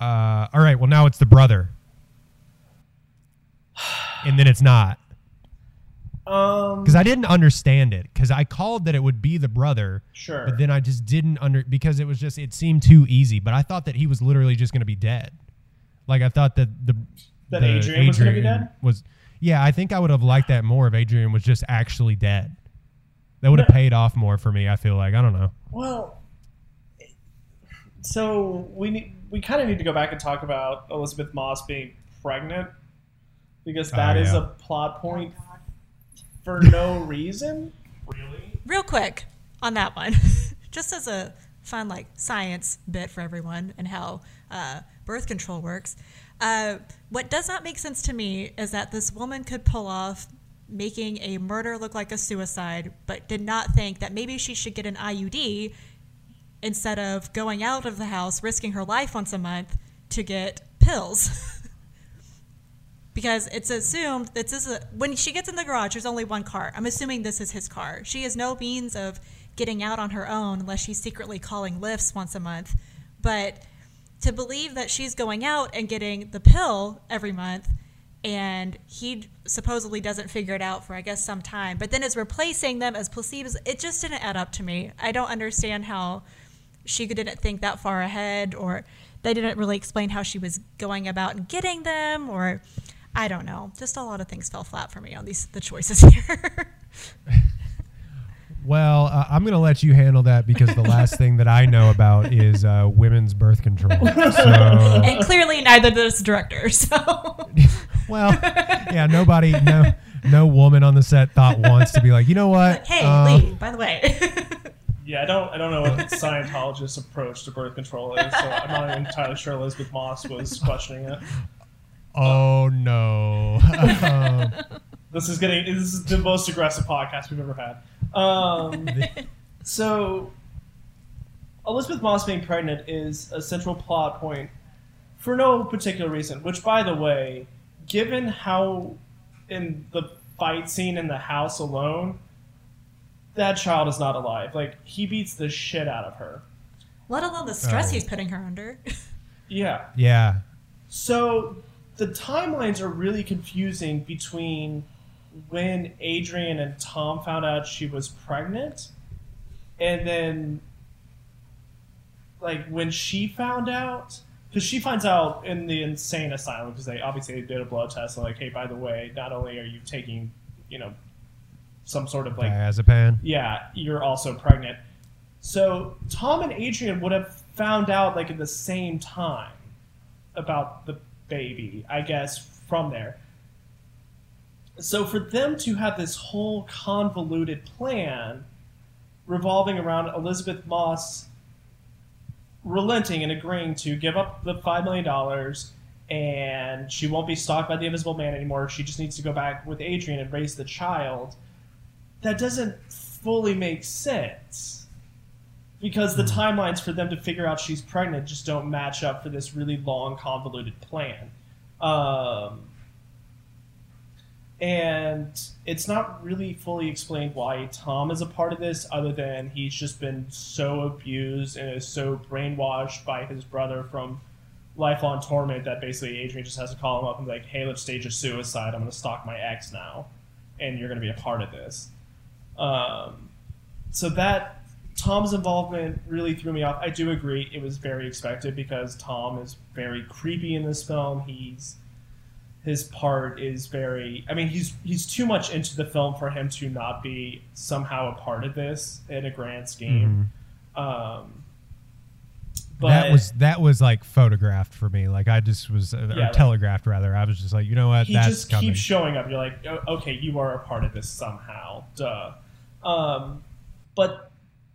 uh, all right, well now it's the brother, and then it's not Um, because I didn't understand it because I called that it would be the brother, sure. but then I just didn't under because it was just it seemed too easy. But I thought that he was literally just going to be dead. Like I thought that the That the Adrian was gonna be dead? was- yeah, I think I would have liked that more if Adrian was just actually dead. That would have No. paid off more for me. I feel like I don't know. Well, so we need, we kind of need to go back and talk about Elisabeth Moss being pregnant because Oh, that is yeah. a plot point for no reason. Really? Real quick on that one, just as a fun like science bit for everyone and how uh, birth control works. Uh, what does not make sense to me is that this woman could pull off making a murder look like a suicide, but did not think that maybe she should get an IUD instead of going out of the house, risking her life once a month to get pills. because it's assumed that this is a, when she gets in the garage there's only one car. I'm assuming this is his car. She has no means of getting out on her own unless she's secretly calling lifts once a month. But to believe that she's going out and getting the pill every month and he supposedly doesn't figure it out for i guess some time but then is replacing them as placebos it just didn't add up to me. I don't understand how she didn't think that far ahead or they didn't really explain how she was going about getting them or I don't know. Just a lot of things fell flat for me on these the choices here. Well, uh, I'm going to let you handle that because the last thing that I know about is uh, women's birth control. So, and clearly neither does the director. So well, yeah, nobody, no, no woman on the set thought once to be like, you know what? hey, uh, Leigh, by the way. Yeah, I don't I don't know what Scientologist approach to birth control is, so I'm not entirely sure Elisabeth Moss was questioning it. Oh no. um, This is getting this is the most aggressive podcast we've ever had. Um, so Elisabeth Moss being pregnant is a central plot point for no particular reason. Which, by the way, given how in the fight scene in the house alone, that child is not alive. Like he beats the shit out of her. Let alone the stress Oh. he's putting her under. Yeah. yeah. So the timelines are really confusing between when Adrian and Tom found out she was pregnant and then like when she found out because she finds out in the insane asylum because they obviously did a blood test and like hey by the way not only are you taking you know some sort of like Diazepam. yeah, you're also pregnant. So Tom and Adrian would have found out like at the same time about the baby, I guess, from there. So for them to have this whole convoluted plan revolving around Elisabeth Moss relenting and agreeing to give up the $5 million and she won't be stalked by the invisible man anymore. She just needs to go back with Adrian and raise the child that doesn't fully make sense because the timelines for them to figure out she's pregnant just don't match up for this really long convoluted plan. Um, and it's not really fully explained why tom is a part of this other than he's just been so abused and is so brainwashed by his brother from lifelong torment that basically adrian just has to call him up and be like hey let's stage a suicide. I'm going to stalk my ex now and you're going to be a part of this. Um, so that Tom's involvement really threw me off. I do agree it was very expected because Tom is very creepy in this film. He's his part is very I mean he's he's too much into the film for him to not be somehow a part of this in a grand scheme. Um, but Mm-hmm. that was that was like photographed for me. Like I just was, uh, Yeah, or like- telegraphed rather. I was just like, you know what? he That's just coming. keeps showing up. You're like, "Oh, okay, you are a part of this somehow. Duh. Um, but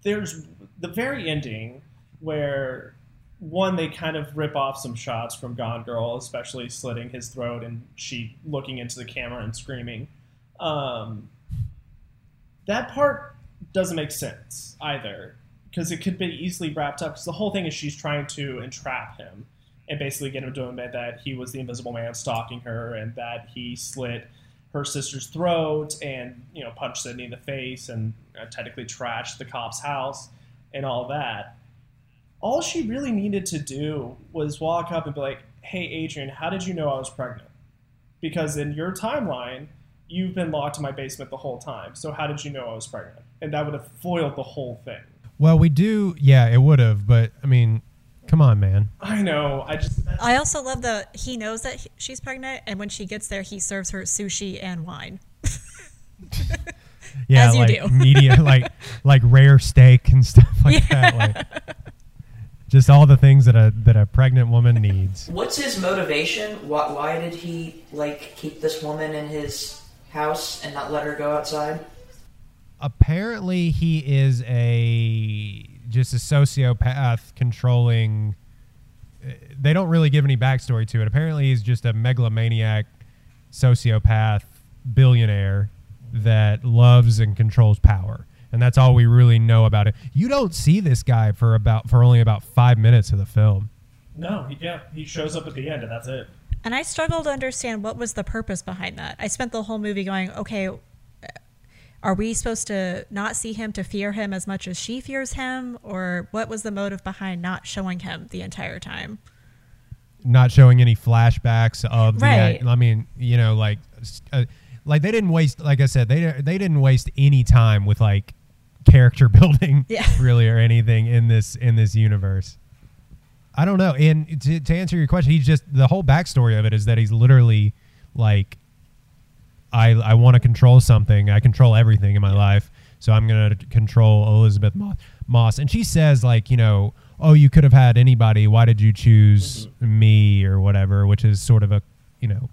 there's the very ending where one they kind of rip off some shots from Gone Girl, especially slitting his throat and she looking into the camera and screaming. Um, that part doesn't make sense either because it could be easily wrapped up. Because the whole thing is she's trying to entrap him and basically get him to admit that he was the Invisible Man stalking her and that he slit her sister's throat and you know punched Sydney in the face and uh, technically trashed the cop's house and all that. All she really needed to do was walk up and be like, "Hey, Adrian, how did you know I was pregnant? Because in your timeline, you've been locked in my basement the whole time. So how did you know I was pregnant?" And that would have foiled the whole thing. well, we do. Yeah, it would have. But I mean, come on, man. I know. I just that's, I also love the he knows that he- she's pregnant, and when she gets there, he serves her sushi and wine. Yeah, As you like do. media, like like rare steak and stuff like Yeah. that. Like, Just all the things that a that a pregnant woman needs. What's his motivation? Why, why did he like keep this woman in his house and not let her go outside? Apparently, he is a just a sociopath controlling. uh, They don't really give any backstory to it. Apparently, he's just a megalomaniac, sociopath, billionaire that loves and controls power, and that's all we really know about it. You don't see this guy for about for only about five minutes of the film. No, he, yeah, he shows up at the end and that's it. And I struggle to understand what was the purpose behind that. I spent the whole movie going, okay, are we supposed to not see him to fear him as much as she fears him? Or what was the motive behind not showing him the entire time? not showing any flashbacks of the Right. I mean, you know, like uh, like they didn't waste like I said, they they didn't waste any time with like character building Yeah. really or anything in this in this universe. I don't know. And to, to answer your question, he's just the whole backstory of it is that he's literally like I I want to control something. I control everything in my life. So I'm going to control Elisabeth Moss. Moss. And she says like, you know, oh, you could have had anybody. Why did you choose Mm-hmm. me or whatever, which is sort of a, you know,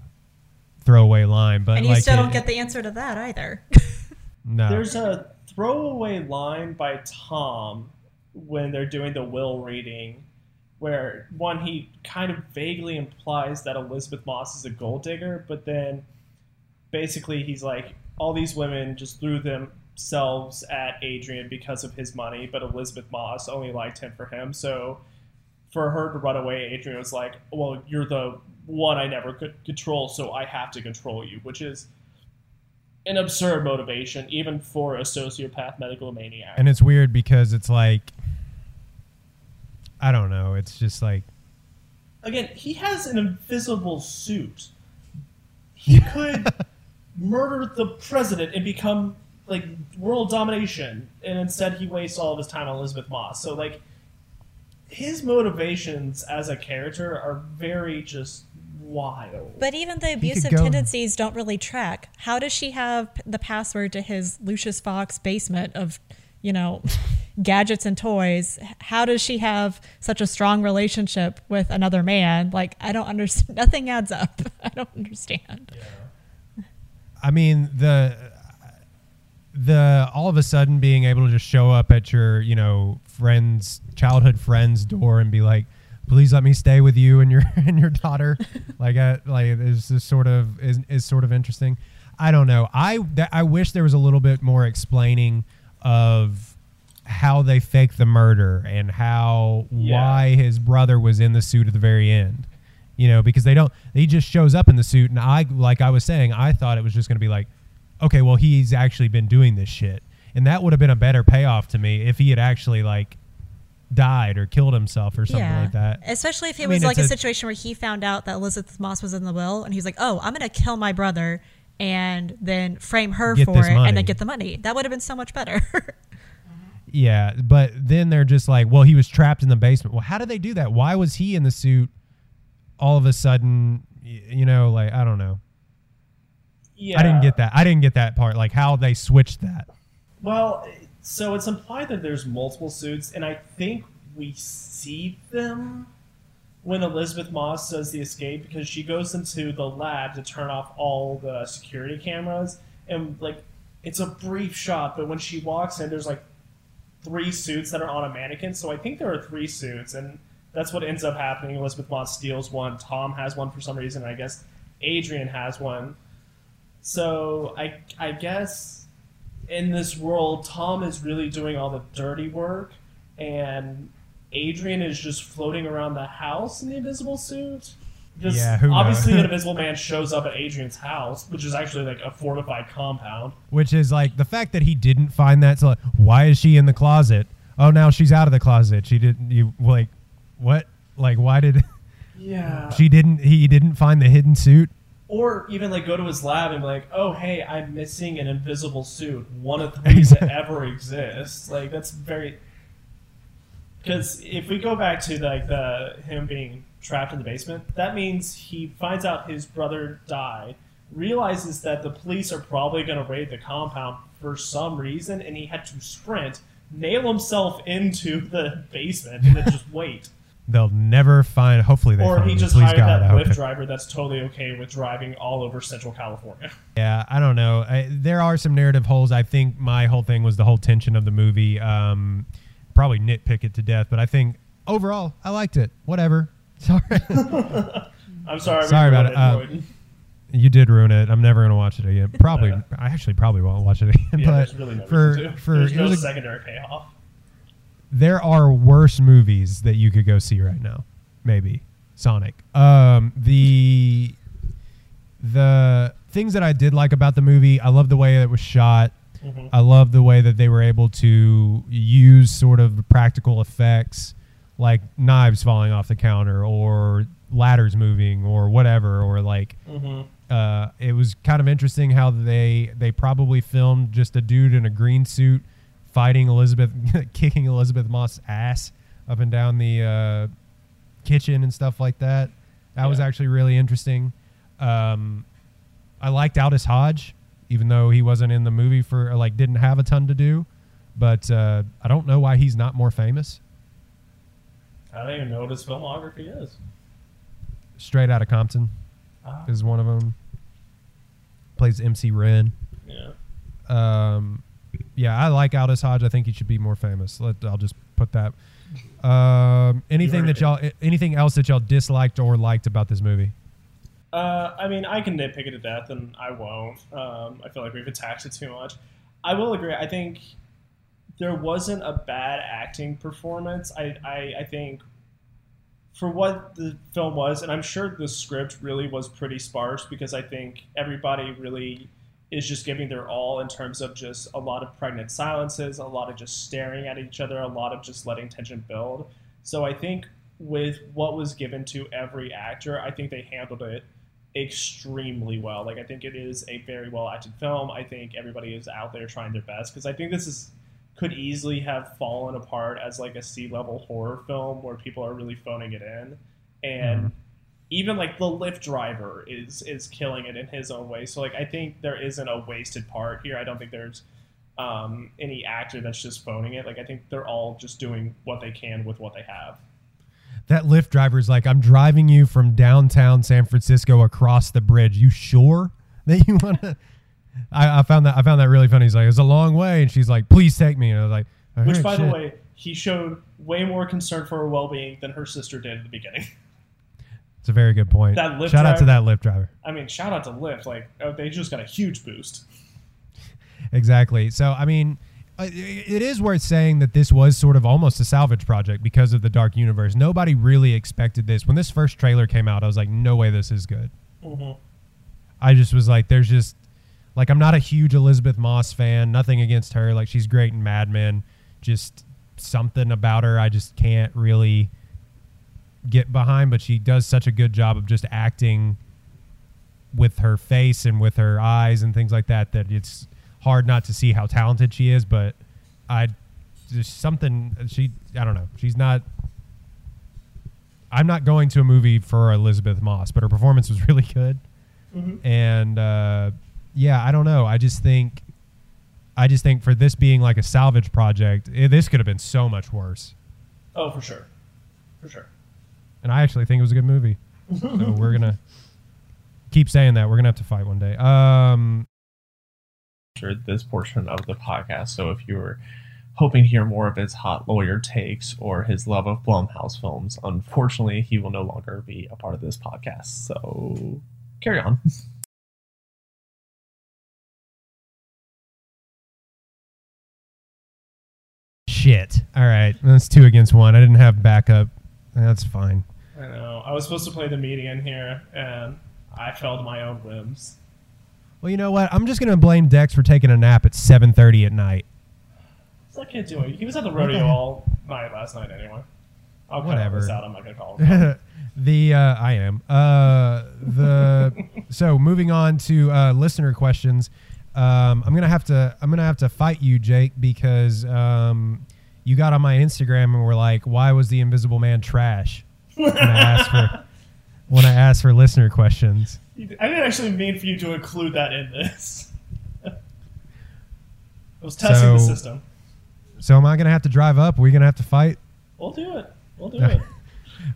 throwaway line, but and you like still don't get the answer to that either. no. There's a throwaway line by Tom when they're doing the will reading, where one he kind of vaguely implies that Elisabeth Moss is a gold digger, but then basically he's like, all these women just threw themselves at Adrian because of his money, but Elisabeth Moss only liked him for him. So for her to run away, Adrian was like, well, you're the one I never could control, so I have to control you, which is an absurd motivation, even for a sociopath megalomaniac. and it's weird because it's like I don't know. It's just like Again, he has an invisible suit. He could murder the president and become like world domination, and instead he wastes all of his time on Elisabeth Moss. So like, his motivations as a character are very just wild. But even the abusive go- tendencies don't really track. How does she have the password to his Lucius Fox basement of, you know, gadgets and toys? How does she have such a strong relationship with another man? Like, I don't understand. Nothing adds up. I don't understand. I mean the the all of a sudden being able to just show up at your you know friend's childhood friend's door and be like, please let me stay with you and your and your daughter, like uh, like is this sort of is is sort of interesting. I don't know. I th- I wish there was a little bit more explaining of how they faked the murder and how Yeah. why his brother was in the suit at the very end you know, because they don't. He just shows up in the suit, and I, like I was saying, I thought it was just going to be like, okay, well, he's actually been doing this shit, and that would have been a better payoff to me if he had actually like died or killed himself or something like that. Especially if it I was mean, like a, a- situation where he found out that Elisabeth Moss was in the will, and he's like, "Oh, I'm going to kill my brother." And then frame her for it, money. and then get the money. That would have been so much better. Yeah, but then they're just like, well, he was trapped in the basement. Well, how did they do that? Why was he in the suit all of a sudden? You know, like I don't know. yeah, I didn't get that. I didn't get that part. Like how they switched that. Well, so it's implied that there's multiple suits, and I think we see them when Elisabeth Moss does the escape because she goes into the lab to turn off all the security cameras, and like it's a brief shot, but when she walks in, there's like three suits that are on a mannequin. So I think there are three suits, and that's what ends up happening. Elisabeth Moss steals one. Tom has one for some reason. I guess Adrian has one. So I I guess in this world, Tom is really doing all the dirty work, and Adrian is just floating around the house in the invisible suit. Because Yeah, who obviously an invisible man shows up at Adrian's house, which is actually like a fortified compound. which is like the fact that he didn't find that. So like, why is she in the closet? Oh, now she's out of the closet. She didn't. You like what? Like why did Yeah. she didn't? He didn't find the hidden suit. or even like go to his lab and be like, "Oh, hey, I'm missing an invisible suit, one of three that ever exists." Like that's very. Because if we go back to like the him being trapped in the basement, that means he finds out his brother died, realizes that the police are probably going to raid the compound for some reason, and he had to sprint, nail himself into the basement and then just wait. They'll never find. Hopefully, they or find he me. just Please hired God, that Lyft driver that's totally okay with driving all over Central California. Yeah, I don't know. I, there are some narrative holes. I think my whole thing was the whole tension of the movie. Um, probably nitpick it to death, but I think overall I liked it. Whatever. Sorry, I'm sorry. Sorry about it. Uh, you did ruin it. I'm never gonna watch it again. Probably. I actually probably won't watch it again. yeah, but really no for for there's it no was a- secondary payoff. There are worse movies that you could go see right now. Maybe Sonic. Um, the the things that I did like about the movie, I love the way it was shot. Mhm. I love the way that they were able to use sort of practical effects, like knives falling off the counter or ladders moving or whatever, or like Mhm. uh, it was kind of interesting how they they probably filmed just a dude in a green suit fighting Elisabeth, kicking Elisabeth Moss' ass up and down the uh, kitchen and stuff like that. That was actually really interesting. Um, I liked Aldis Hodge, even though he wasn't in the movie for or, like didn't have a ton to do. But uh, I don't know why he's not more famous. I don't even know what his filmography is. Straight out of Compton Ah, is one of them. Plays MC Ren. yeah. Um, yeah, I like Aldis Hodge. I think he should be more famous. Let I'll just put that. Um, anything that y'all, anything else that y'all disliked or liked about this movie? Uh, I mean, I can nitpick it to death, and I won't. Um, I feel like we've attacked it too much. I will agree. I think there wasn't a bad acting performance. I, I, I think for what the film was, and I'm sure the script really was pretty sparse because I think everybody really is just giving their all in terms of just a lot of pregnant silences, a lot of just staring at each other, a lot of just letting tension build. So I think with what was given to every actor, I think they handled it extremely well. Like I think it is a very well acted film. I think everybody is out there trying their best because I think this is could easily have fallen apart as like a sea level horror film where people are really phoning it in, and Mhm. Even like the Lyft driver is is killing it in his own way. So like I think there isn't a wasted part here. I don't think there's um, any actor that's just phoning it. Like I think they're all just doing what they can with what they have. That Lyft driver's like, I'm driving you from downtown San Francisco across the bridge. You sure that you want to? I, I found that I found that really funny. He's like, it's a long way, and she's like, please take me. And I was like, "All Which, right, by the way, he showed way more concern for her well being than her sister did at the beginning. it's a very good point. That Lyft Shout out to that Lyft driver. I mean, shout out to Lyft. Like, oh, they just got a huge boost. Exactly. So, I mean, it is worth saying that this was sort of almost a salvage project because of the Dark Universe. Nobody really expected this. When this first trailer came out, I was like, no way this is good. hmm I just was like, there's just, like, I'm not a huge Elisabeth Moss fan. Nothing against her. Like, she's great in Mad Men. Just something about her I just can't really get behind, but she does such a good job of just acting with her face and with her eyes and things like that that it's hard not to see how talented she is. But I just something she I don't know. She's not. I'm not going to a movie for Elisabeth Moss, but her performance was really good. hmm And uh, yeah, I don't know. I just think, I just think for this being like a salvage project, eh, this could have been so much worse. Oh, for sure, for sure. And I actually think it was a good movie. so we're gonna keep saying that. We're gonna have to fight one day. Um, sure this portion of the podcast. So if you were hoping to hear more of his hot lawyer takes or his love of Blumhouse films, unfortunately, he will no longer be a part of this podcast. So carry on. shit. All right, that's two against one. I didn't have backup. That's fine. I know. I was supposed to play the median here, and I fell to my own whims. Well, you know what? I'm just gonna blame Dex for taking a nap at 7:30 at night. What's that kid doing? He was at the rodeo all night last night, anyway. I'll cut Whatever. this out. I'm not gonna call him. the uh, I am uh, the so moving on to uh, listener questions. Um, I'm gonna have to I'm gonna have to fight you, Jake, because um, you got on my Instagram and were like, "Why was the Invisible Man trash?" When I asked for when I asked for listener questions. I didn't actually mean for you to include that in this. I was testing the system. So am I gonna have to drive up? Are We're gonna have to fight. We'll do it. We'll do it.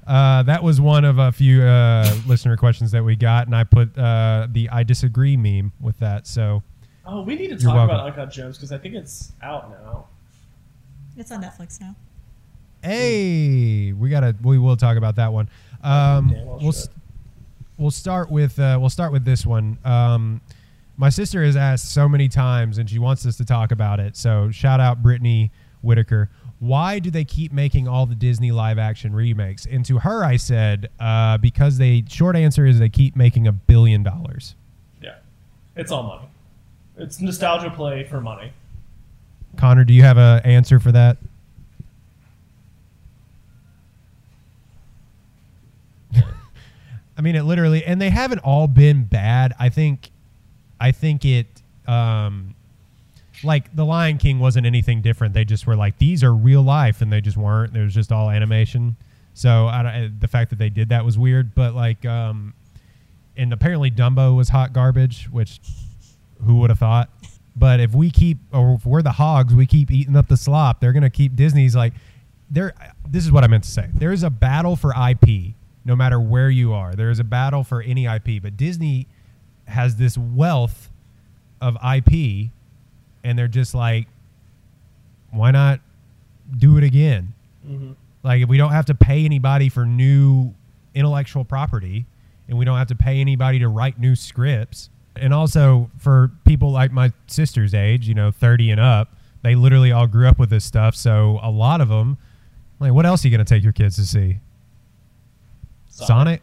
Uh, that was one of a few uh, listener questions that we got, and I put uh, the "I disagree" meme with that. So Oh, we need to talk welcome. about Uncut Gems because I think it's out now. It's on Netflix now. Hey, we gotta. We will talk about that one. Um, well we'll start with uh, we'll start with this one. Um, my sister has asked so many times, and she wants us to talk about it. So shout out Brittany Whitaker. Why do they keep making all the Disney live action remakes? And to her, I said uh, because they. Short answer is they keep making a billion dollars. Yeah, it's all money. It's nostalgia play for money. Connor, do you have an answer for that? I mean, it literally, and they haven't all been bad. I think, I think it, um, like the Lion King wasn't anything different. They just were like these are real life, and they just weren't. It was just all animation. So I, the fact that they did that was weird. But like, um, and apparently Dumbo was hot garbage, which who would have thought? But if we keep, or if we're the hogs, we keep eating up the slop. They're gonna keep Disney's like, there. This is what I meant to say. There is a battle for IP, no matter where you are. There is a battle for any IP, but Disney has this wealth of IP, and they're just like, why not do it again? Mm-hmm. Like if we don't have to pay anybody for new intellectual property and we don't have to pay anybody to write new scripts. And also for people like my sister's age, you know, 30 and up, they literally all grew up with this stuff. So a lot of them, like what else are you going to take your kids to see? Sonic?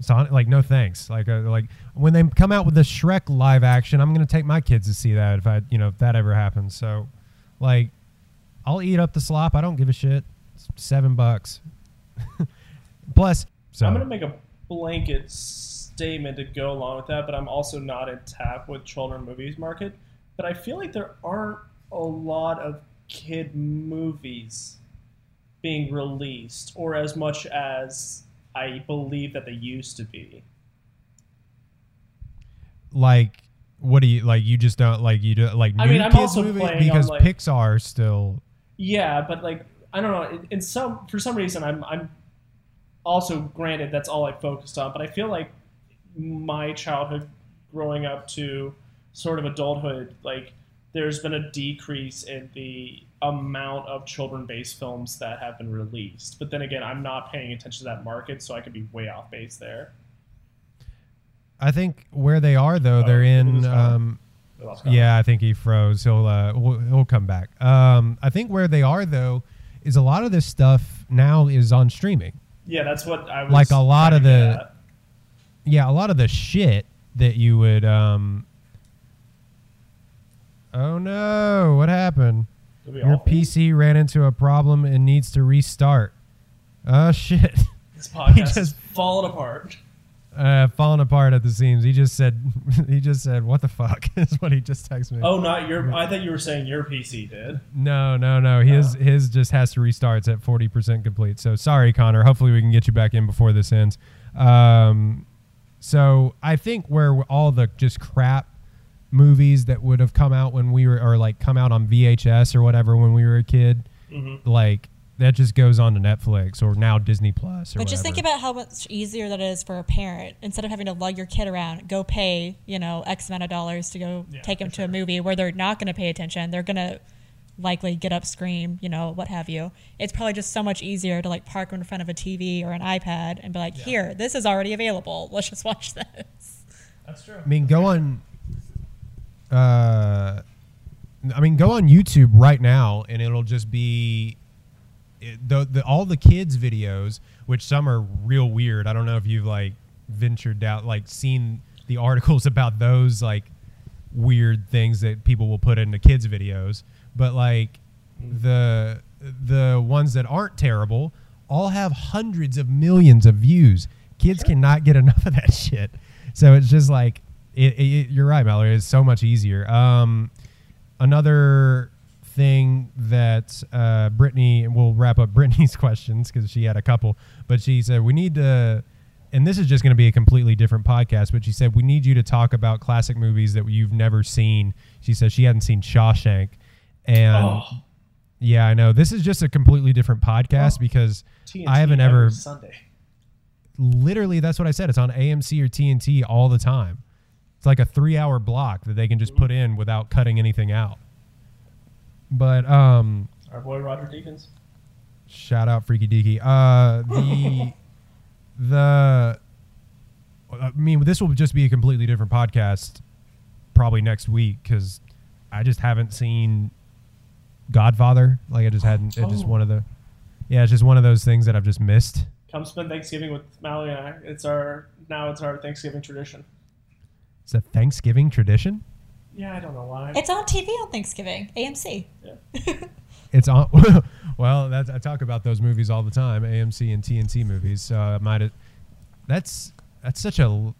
Sonic like no thanks. Like uh, like when they come out with the Shrek live action, I'm going to take my kids to see that if I, you know, if that ever happens. So like I'll eat up the slop. I don't give a shit. It's seven bucks. Plus, so I'm gonna make a blanket statement to go along with that, but I'm also not in tap with children movies market. But I feel like there aren't a lot of kid movies being released, or as much as I believe that they used to be. like, what do you like? You just don't like you do like I mean, I'm also playing because on, like- Pixar still. Yeah, but like I don't know. In, in some for some reason, I'm I'm also granted that's all I focused on, but I feel like my childhood growing up to sort of adulthood, like there's been a decrease in the amount of children-based films that have been released. But then again, I'm not paying attention to that market, so I could be way off base there. I think where they are though, Oh, they're in. Um, lost Connor. yeah, I think he froze. He'll uh, he'll, he'll come back. Um, I think where they are though is a lot of this stuff now is on streaming. yeah, that's what I was Like a lot of the- yeah, a lot of the shit that you would. Um, oh no! What happened? Your all- PC ran into a problem and needs to restart. Oh shit! This podcast He is just- falling apart. Uh, falling apart at the seams. He just said. He just said, "What the fuck?" is what he just texted me. Oh, not your. I thought you were saying your PC did. No, no, no. His his just has to restart. It's at forty percent complete. So sorry, Connor. Hopefully we can get you back in before this ends. Um, so I think where all the just crap movies that would have come out when we were, or like come out on VHS or whatever when we were a kid, Mhm. like that just goes on to Netflix or now Disney Plus. Or But just think about how much easier that is for a parent. Instead of having to lug your kid around, go pay, you know, X amount of dollars to go Yeah, take them for to a movie where they're not going to pay attention. They're going to likely get up, scream, you know, what have you. It's probably just so much easier to like park in front of a TV or an iPad and be like, here, this is already available. Let's just watch this. That's true. I mean, go on. Uh, I mean, go on YouTube right now, and it'll just be it, the, the all the kids videos, which some are real weird. I don't know if you've like ventured out, like seen the articles about those like weird things that people will put into kids videos, but like the the ones that aren't terrible all have hundreds of millions of views. Kids cannot get enough of that shit. So it's just like it, it, you're right, Mallory. It's so much easier. Um, another thing that uh, Brittany, and we'll wrap up Brittany's questions because she had a couple, but she said we need to and this is just going to be a completely different podcast. But she said we need you to talk about classic movies that you've never seen. She said she hadn't seen Shawshank, and Oh, yeah, I know this is just a completely different podcast Oh. because TNT I haven't ever- Sunday. literally that's what I said. It's on AMC or TNT all the time. It's like a three-hour block that they can just put in without cutting anything out. But um, Our boy Roger Deakins. Shout out Freaky Deaky. Uh, the the I mean, this will just be a completely different podcast probably next week because I just haven't seen Godfather. Like I just hadn't. It's just Oh. one of the yeah, it's just one of those things that I've just missed. Come spend Thanksgiving with Mallory and I. It's our now it's our Thanksgiving tradition. It's a Thanksgiving tradition. Yeah, I don't know why. It's on TV on Thanksgiving, AMC. Yeah. It's on. well, that's, I talk about those movies all the time, AMC and TNT movies. So I might. That's that's such a.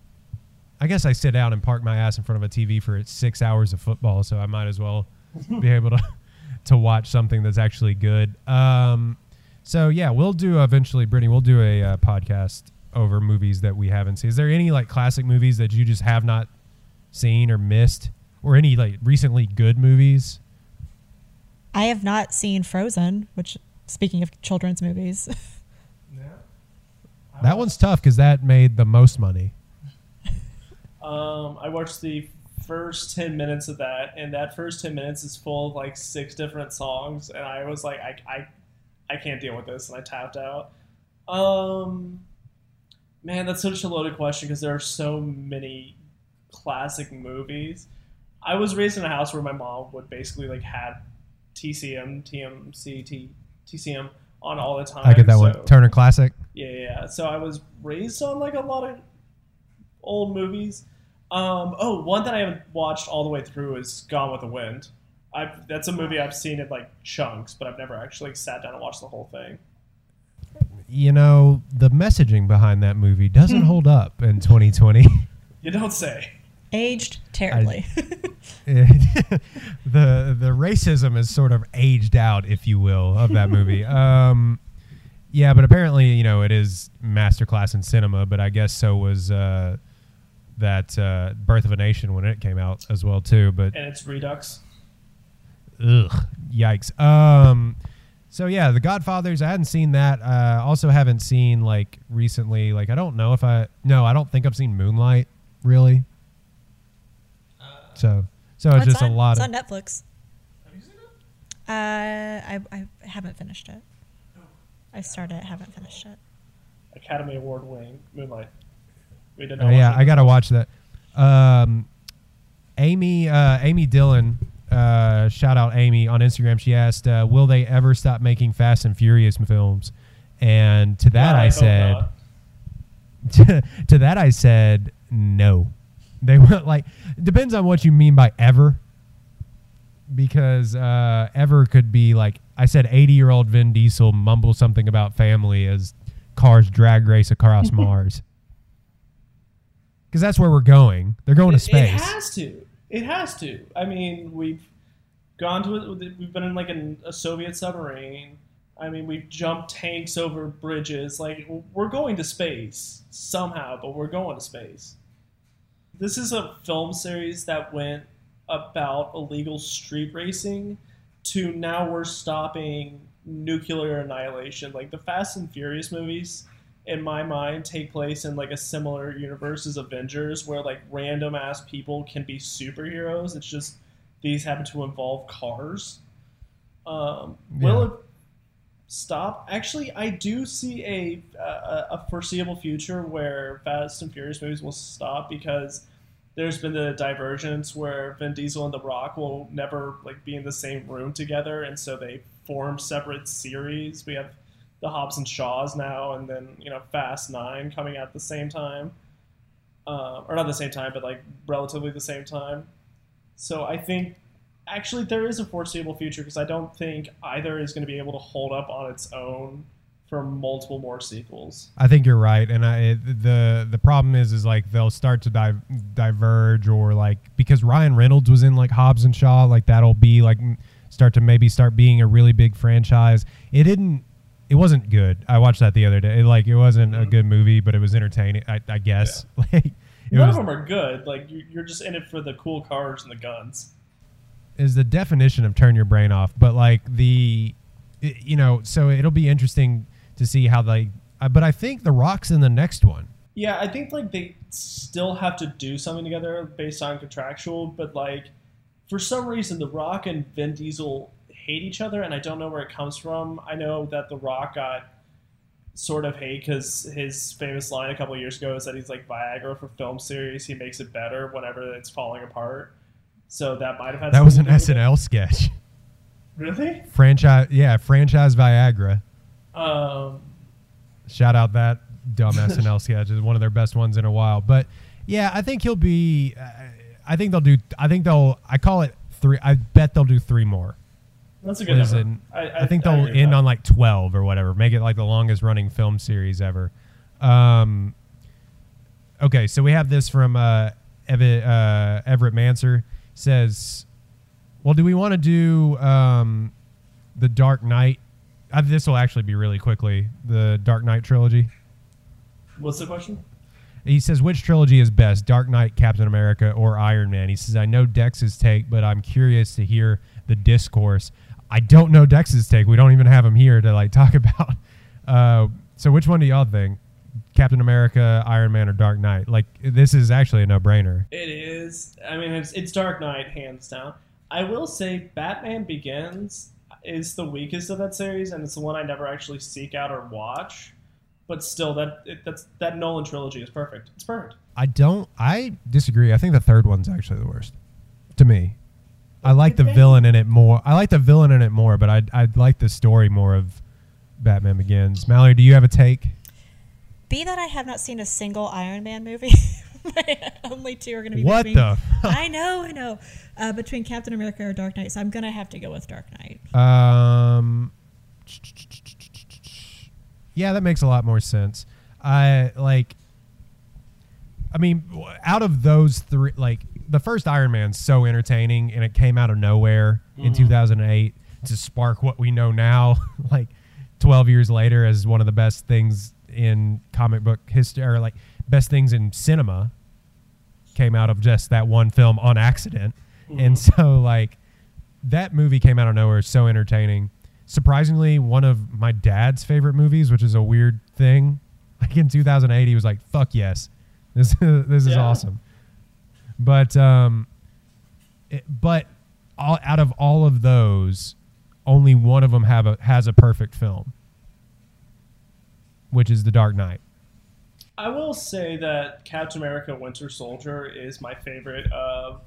I guess I sit down and park my ass in front of a TV for six hours of football, so I might as well be able to to watch something that's actually good. Um, so yeah, we'll do eventually, Brittany. We'll do a uh, podcast over movies that we haven't seen. Is there any like classic movies that you just have not seen or missed, or any like recently good movies? I have not seen Frozen, which, speaking of children's movies, yeah. That one's tough because that made the most money. Um, I watched the first ten minutes of that, and that first ten minutes is full of like six different songs, and I was like, I, I, I can't deal with this, and I tapped out. Um, man, that's such a loaded question because there are so many classic movies. I was raised in a house where my mom would basically like have TCM, TMC, T, TCM on all the time. I get that so- one. Turner Classic. yeah, yeah, yeah. So I was raised on like a lot of old movies. Um, oh, one that I haven't watched all the way through is Gone with the Wind. I've, that's a movie I've seen in like chunks, but I've never actually like, sat down and watched the whole thing. You know, the messaging behind that movie doesn't hold up in 2020. You don't say. aged terribly. the the racism is sort of aged out, if you will, of that movie. Um, yeah, but apparently, you know, it is masterclass in cinema. But I guess so was uh, that uh, Birth of a Nation when it came out as well too. But And it's Redux. ugh, yikes. Um, so yeah, The Godfathers. I hadn't seen that. Uh, also haven't seen like recently. Like I don't know if I. No, I don't think I've seen Moonlight really. So so it's It's just on, a lot It's of. on Netflix. Have you seen it? Uh, I, I haven't finished it. I started it, haven't finished it. Academy Award winning Moonlight. We did Oh, not yeah, watch I gotta watch that. Um, Amy, uh, Amy Dillon, uh, shout out Amy on Instagram. She asked, uh, "Will they ever stop making Fast and Furious films?" And to that God, I hope said, not. to, that I said, no. They were like depends on what you mean by ever. Because uh, ever could be like I said, eighty-year-old Vin Diesel mumble something about family as cars drag race across Mars. Because that's where we're going. They're going to space. It has to. It has to. I mean, we've gone to it. We've been in like an, a Soviet submarine. I mean, we've jumped tanks over bridges. Like we're going to space somehow, but we're going to space. This is a film series that went about illegal street racing to now we're stopping nuclear annihilation. Like the Fast and Furious movies, in my mind, take place in like a similar universe as Avengers, where like random ass people can be superheroes. It's just these happen to involve cars. Um, Will Yeah. it stop? Actually, I do see a, a a foreseeable future where Fast and Furious movies will stop because there's been the divergence where Vin Diesel and The Rock will never like be in the same room together, and so they form separate series. We have the Hobbs and Shaws now, and then you know Fast Nine coming out at the same time, uh, or not the same time, but like relatively the same time. So I think actually there is a foreseeable future because I don't think either is going to be able to hold up on its own for multiple more sequels. I think you're right, and I it, the the problem is is like they'll start to di- diverge or like because Ryan Reynolds was in like Hobbs and Shaw, like that'll be like start to maybe start being a really big franchise. It didn't. It wasn't good. I watched that the other day. Like it wasn't a good movie, but it was entertaining. I, I guess. Like it None was of them are good. Like you- you're just in it for the cool cars and the guns. is the definition of turn your brain off. But like the, i- you know, so it'll be interesting to see how they. uh, But I think the Rock's in the next one. Yeah, I think like they still have to do something together based on contractual, but like for some reason The Rock and Vin Diesel hate each other and I don't know where it comes from. I know that The Rock got sort of hate because his famous line a couple of years ago is that he's like Viagra for film series. He makes it better whenever it's falling apart. So that might have had That was an something to do SNL sketch. Really? Franchise, yeah, franchise Viagra. Um, Shout out that dumb SNL sketch. is one of their best ones in a while. But yeah, I think he'll be. Uh, I think they'll do. I think they'll. I call it three. I bet they'll do three more. That's a good number. it? I, I, think I they'll end on like 12 or whatever. Make it like the longest running film series ever. Um, okay, so we have this from uh, Ev- uh, Everett Manser says, "Well, do we want to do um, the Dark Knight? Uh, this will actually be really quickly the Dark Knight trilogy." What's the question? He says, which trilogy is best, Dark Knight, Captain America, or Iron Man? He says, I know Dex's take, but I'm curious to hear the discourse. I don't know Dex's take. We don't even have him here to like talk about. Uh, so which one do y'all think? Captain America, Iron Man, or Dark Knight? Like this is actually a no-brainer. It is. I mean, it's, it's Dark Knight, hands down. I will say Batman Begins is the weakest of that series, and it's the one I never actually seek out or watch. But still, that it, that's that Nolan trilogy is perfect. It's perfect. I don't. I disagree. I think the third one's actually the worst to me. I like the villain in it more. I like the villain in it more, but I I like the story more of Batman Begins. Mallory, do you have a take? Be that I have not seen a single Iron Man movie. My only two are going to be What between, the? I know, I know. Uh, between Captain America or Dark Knight, so I'm going to have to go with Dark Knight. Um, yeah, that makes a lot more sense. I like. I mean, out of those three, like the first Iron Man's so entertaining, and it came out of nowhere in mm-hmm. 2008 to spark what we know now, like 12 years later, as one of the best things in comic book history, or like best things in cinema. Came out of just that one film on accident, mm-hmm. and so like that movie came out of nowhere. So entertaining. Surprisingly, one of my dad's favorite movies, which is a weird thing. Like in 2008, he was like, "Fuck yes, this this is Yeah. awesome." But um, it, but all, out of all of those, only one of them have a has a perfect film, which is The Dark Knight. I will say that Captain America: Winter Soldier is my favorite of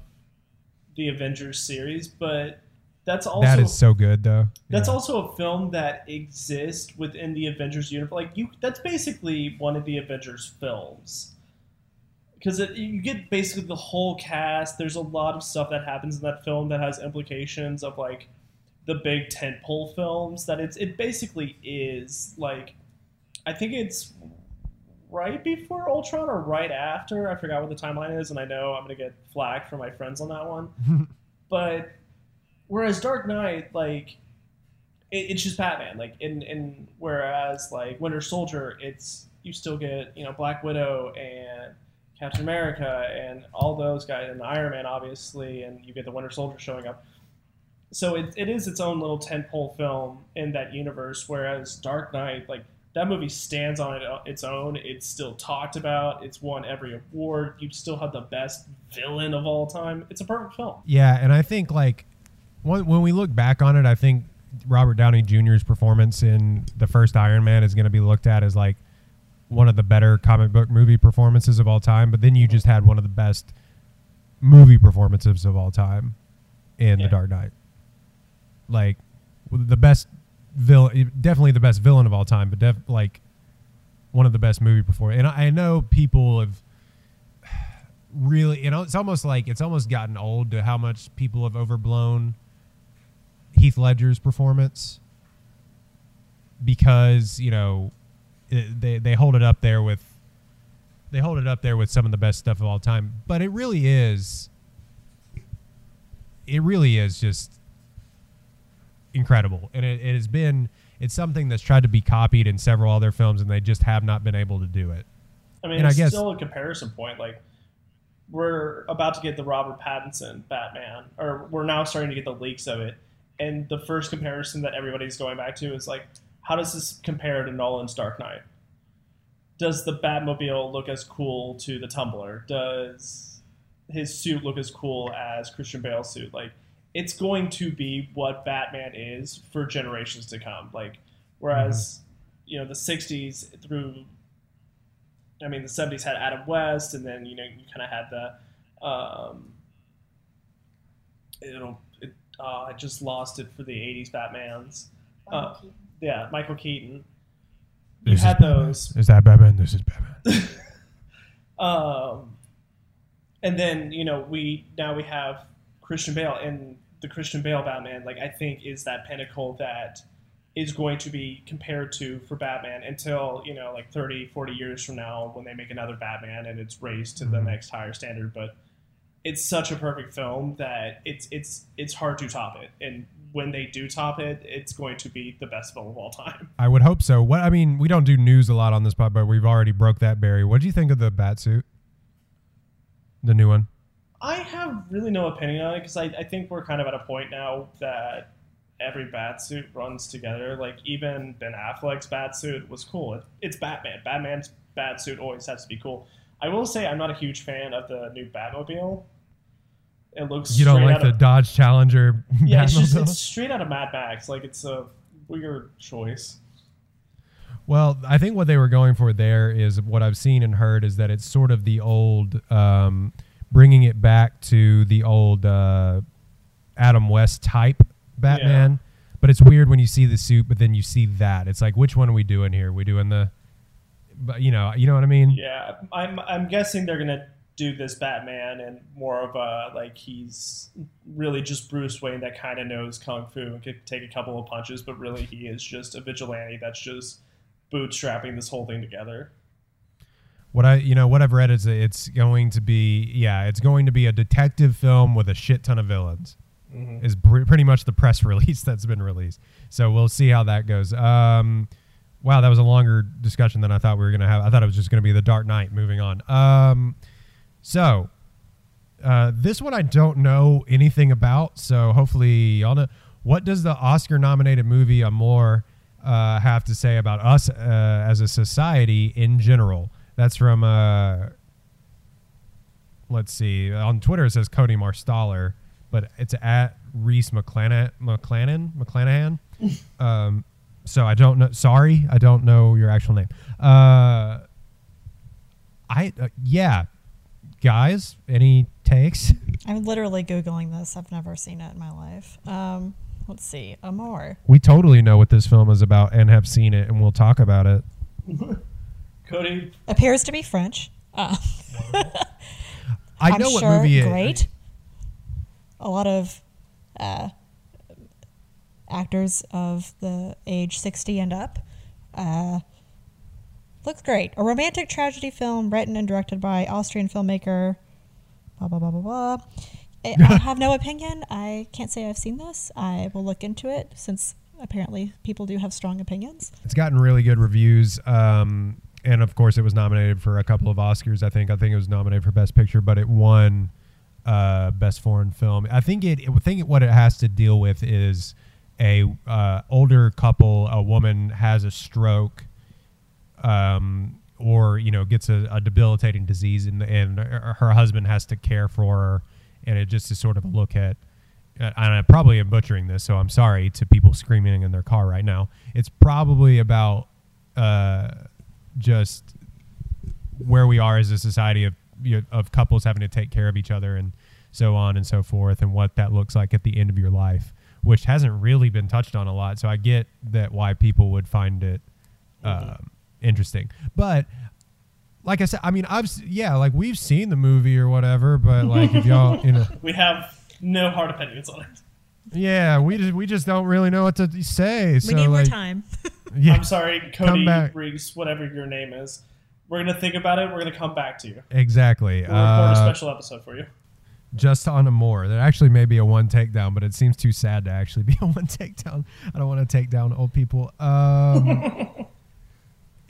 the Avengers series, but that's also that is so good, though. That's Yeah. also a film that exists within the Avengers universe. Like you, that's basically one of the Avengers films because you get basically the whole cast. There's a lot of stuff that happens in that film that has implications of like the big tentpole films. That it's it basically is like I think it's right before Ultron or right after. I forgot what the timeline is, and I know I'm gonna get flack from my friends on that one. but whereas Dark Knight, like it, it's just Batman. Like in in whereas like Winter Soldier, it's you still get you know Black Widow and Captain America and all those guys and Iron Man obviously, and you get the Winter Soldier showing up. So it, it is its own little tentpole film in that universe. Whereas Dark Knight, like that movie stands on it, uh, its own. It's still talked about. It's won every award. You still have the best villain of all time. It's a perfect film. Yeah, and I think like when, when we look back on it, I think Robert Downey Jr.'s performance in the first Iron Man is going to be looked at as like one of the better comic book movie performances of all time. But then you just had one of the best movie performances of all time in Yeah. The Dark Knight. Like the best villain, definitely the best villain of all time, but def, like one of the best movie perform. And I, I know people have really you know it's almost like it's almost gotten old to how much people have overblown Heath Ledger's performance because you know they they hold it up there with they hold it up there with some of the best stuff of all time but it really is it really is just incredible and it, it has been it's something that's tried to be copied in several other films, and they just have not been able to do it. I mean, And I guess- still a comparison point. Like, we're about to get the Robert Pattinson Batman, or we're now starting to get the leaks of it. And the first comparison that everybody's going back to is like, how does this compare to Nolan's Dark Knight? Does the Batmobile look as cool to the Tumbler? Does his suit look as cool as Christian Bale's suit? Like, it's going to be what Batman is for generations to come. Like, whereas, you know, the 60s through I mean, the '70s had Adam West, and then you know you kind of had the, um, it'll, it, uh, I just lost it for the '80s Batman's. Michael Uh, Yeah, Michael Keaton. You This is had Batman. those, Is that Batman? This is Batman. um, and then you know we now we have Christian Bale, and the Christian Bale Batman, like I think, is that pinnacle that is going to be compared to for Batman until you know like 30 40 years from now when they make another Batman and it's raised to the Mhm. next higher standard but it's such a perfect film that it's it's it's hard to top it and when they do top it it's going to be the best film of all time I would hope so. What I mean, we don't do news a lot on this pod, but we've already broke that barrier. What do you think of the bat suit? The new one. I have really no opinion on it because I, I think we're kind of at a point now that every bat suit runs together. Like even Ben Affleck's bat suit was cool. It, it's Batman. Batman's bat suit always has to be cool. I will say I'm not a huge fan of the new Batmobile. It looks You don't like the of, Dodge Challenger? yeah, it's just it's straight out of Mad Max. Like it's a weird choice. Well, I think what they were going for there is what I've seen and heard is that it's sort of the old, um, bringing it back to the old uh, Adam West type Batman. But it's weird when you see the suit, but then you see that. It's like, which one are we doing here? we doing the, but you know, you know what I mean? Yeah, I'm I'm guessing they're gonna do this Batman and more of a like he's really just Bruce Wayne that kind of knows kung fu and could take a couple of punches, but really he is just a vigilante that's just bootstrapping this whole thing together. What I, you know, what I've read is that it's going to be, yeah, it's going to be a detective film with a shit ton of villains. Is pr- pretty much the press release that's been released. So we'll see how that goes. Um, wow, that was a longer discussion than I thought we were gonna have. I thought it was just gonna be the Dark Knight. Moving on. Um, so uh, this one I don't know anything about. So hopefully y'all know. What does the Oscar-nominated movie Amour uh, have to say about us uh, as a society in general? That's from. Uh, let's see. On Twitter it says Cody Marstaller, but it's at Reese McClanahan. McClanahan. McClanahan. um, so I don't know. Sorry, I don't know your actual name. Uh, I uh, yeah, guys. Any takes? I'm literally googling this. I've never seen it in my life. Um, let's see, Amour. We totally know what this film is about and have seen it, and we'll talk about it. Cody, Appears to be French. Uh, I I'm know what sure movie it- great. A lot of uh, actors of the age 60 and up. Uh, looks great. A romantic tragedy film written and directed by Austrian filmmaker. Blah, blah, blah, blah, blah. I I have no opinion. I can't say I've seen this. I will look into it since apparently people do have strong opinions. It's gotten really good reviews. Um, and of course, it was nominated for a couple of Oscars. I think. I think it was nominated for Best Picture, but it won uh, Best Foreign Film. I think it. I think what it has to deal with is a uh, older couple. A woman has a stroke, um, or you know, gets a, a debilitating disease, and and her husband has to care for her. And it just is sort of a look at uh, and I probably am butchering this, so I'm sorry to people screaming in their car right now. It's probably about uh, just where we are as a society of you know, of couples having to take care of each other and so on and so forth, and what that looks like at the end of your life, which hasn't really been touched on a lot. So I get that why people would find it um, interesting, but like I said, I mean, I've yeah, like we've seen the movie or whatever, but like if y'all, you know. we have no hard opinions on it. Yeah, we just we just don't really know what to say. We so, need more time. Yeah, I'm sorry, Cody back. Reese, whatever your name is. We're gonna think about it. We're gonna come back to you. exactly. We'll record a Uh, special episode for you. just on a more. That actually may be a one takedown, but it seems too sad to actually be a one takedown. I don't want to take down old people. Um,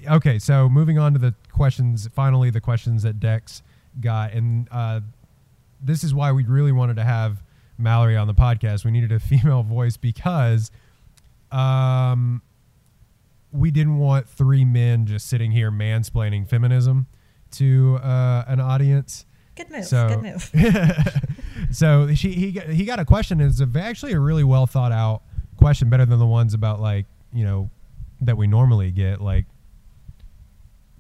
okay, so moving on to the questions. Finally, the questions that Dex got, and uh, this is why we really wanted to have Mallory on the podcast. We needed a female voice because um, we didn't want three men just sitting here mansplaining feminism to uh, an audience. Good move. So, Good move. so she he got, he got a question. It's a, actually a really well thought out question, better than the ones about like you know that we normally get, like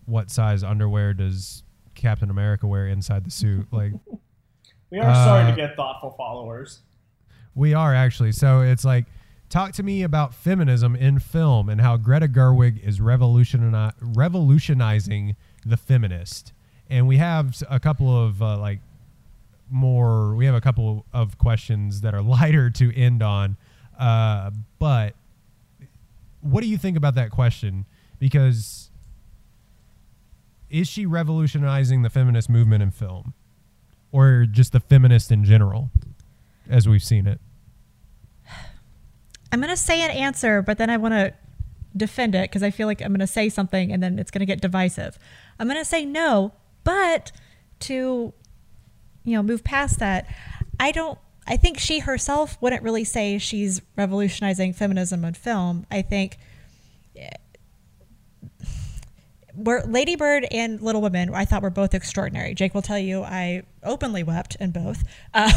what size underwear does Captain America wear inside the suit? Like We are starting Uh, to get thoughtful followers. we are actually. So it's like talk to me about feminism in film and how Greta Gerwig is revolutioni- revolutionizing the feminist. And we have a couple of uh, like more. We have a couple of questions that are lighter to end on. Uh, but what do you think about that question? Because is she revolutionizing the feminist movement in film, or just the feminist in general, as we've seen it? I'm going to say an answer, but then I want to defend it because I feel like I'm going to say something and then it's going to get divisive. I'm going to say no, but to you know move past that, I don't. I think she herself wouldn't really say she's revolutionizing feminism in film. I think were Lady Bird and Little Women, I thought were both extraordinary. Jake will tell you I openly wept in both. Um,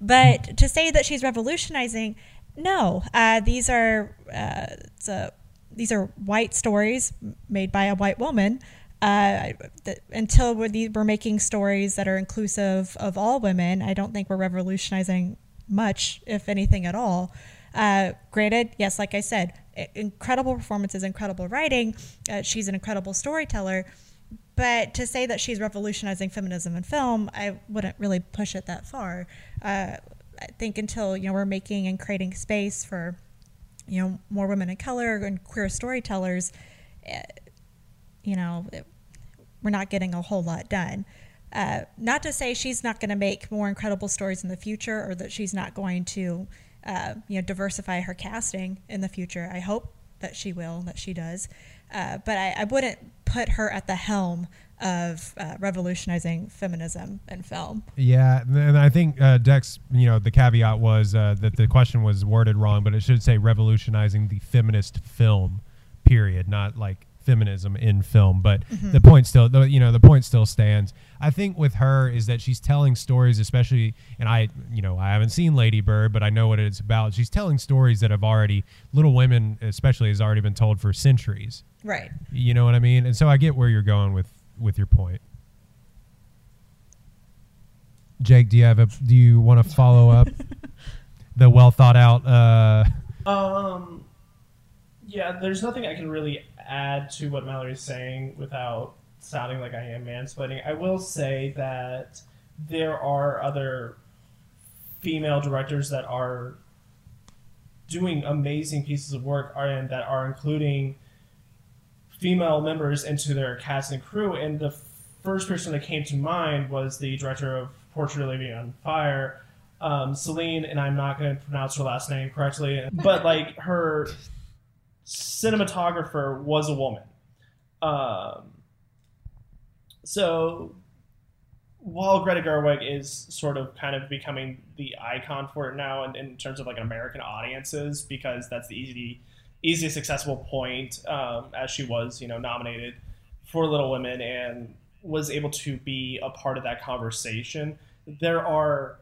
but to say that she's revolutionizing, no. Uh, these are uh, a, these are white stories made by a white woman. Uh, that until we're, we're making stories that are inclusive of all women, I don't think we're revolutionizing much, if anything at all. Uh, granted, yes, like I said, incredible performances, incredible writing. Uh, she's an incredible storyteller. But to say that she's revolutionizing feminism in film, I wouldn't really push it that far. Uh, I think until you know we're making and creating space for you know more women of color and queer storytellers, eh, you know, we're not getting a whole lot done. Uh, not to say she's not going to make more incredible stories in the future, or that she's not going to, uh, you know, diversify her casting in the future. I hope that she will, that she does. Uh, but I, I wouldn't put her at the helm of uh, revolutionizing feminism in film. Yeah, and I think uh, Dex, you know, the caveat was uh, that the question was worded wrong, but it should say revolutionizing the feminist film, period, not like feminism in film. But the point still, the, you know, the point still stands. I think with her is that she's telling stories, especially, and I, you know, I haven't seen Lady Bird, but I know what it's about. She's telling stories that have already, Little Women especially, has already been told for centuries. Right. You know what I mean? And so I get where you're going with with your point. Jake, do you have a do you want to follow up the well thought out uh Um, yeah, there's nothing I can really add to what Mallory's saying without sounding like I am mansplaining. I will say that there are other female directors that are doing amazing pieces of work and that are including female members into their cast and crew. And the first person that came to mind was the director of Portrait of Lady on Fire, um, Celine, and I'm not going to pronounce her last name correctly, but like her cinematographer was a woman. Um, so while Greta Gerwig is sort of kind of becoming the icon for it now, in, in terms of like American audiences, because that's the easy, easiest accessible point, um, as she was, you know, nominated for Little Women and was able to be a part of that conversation. There are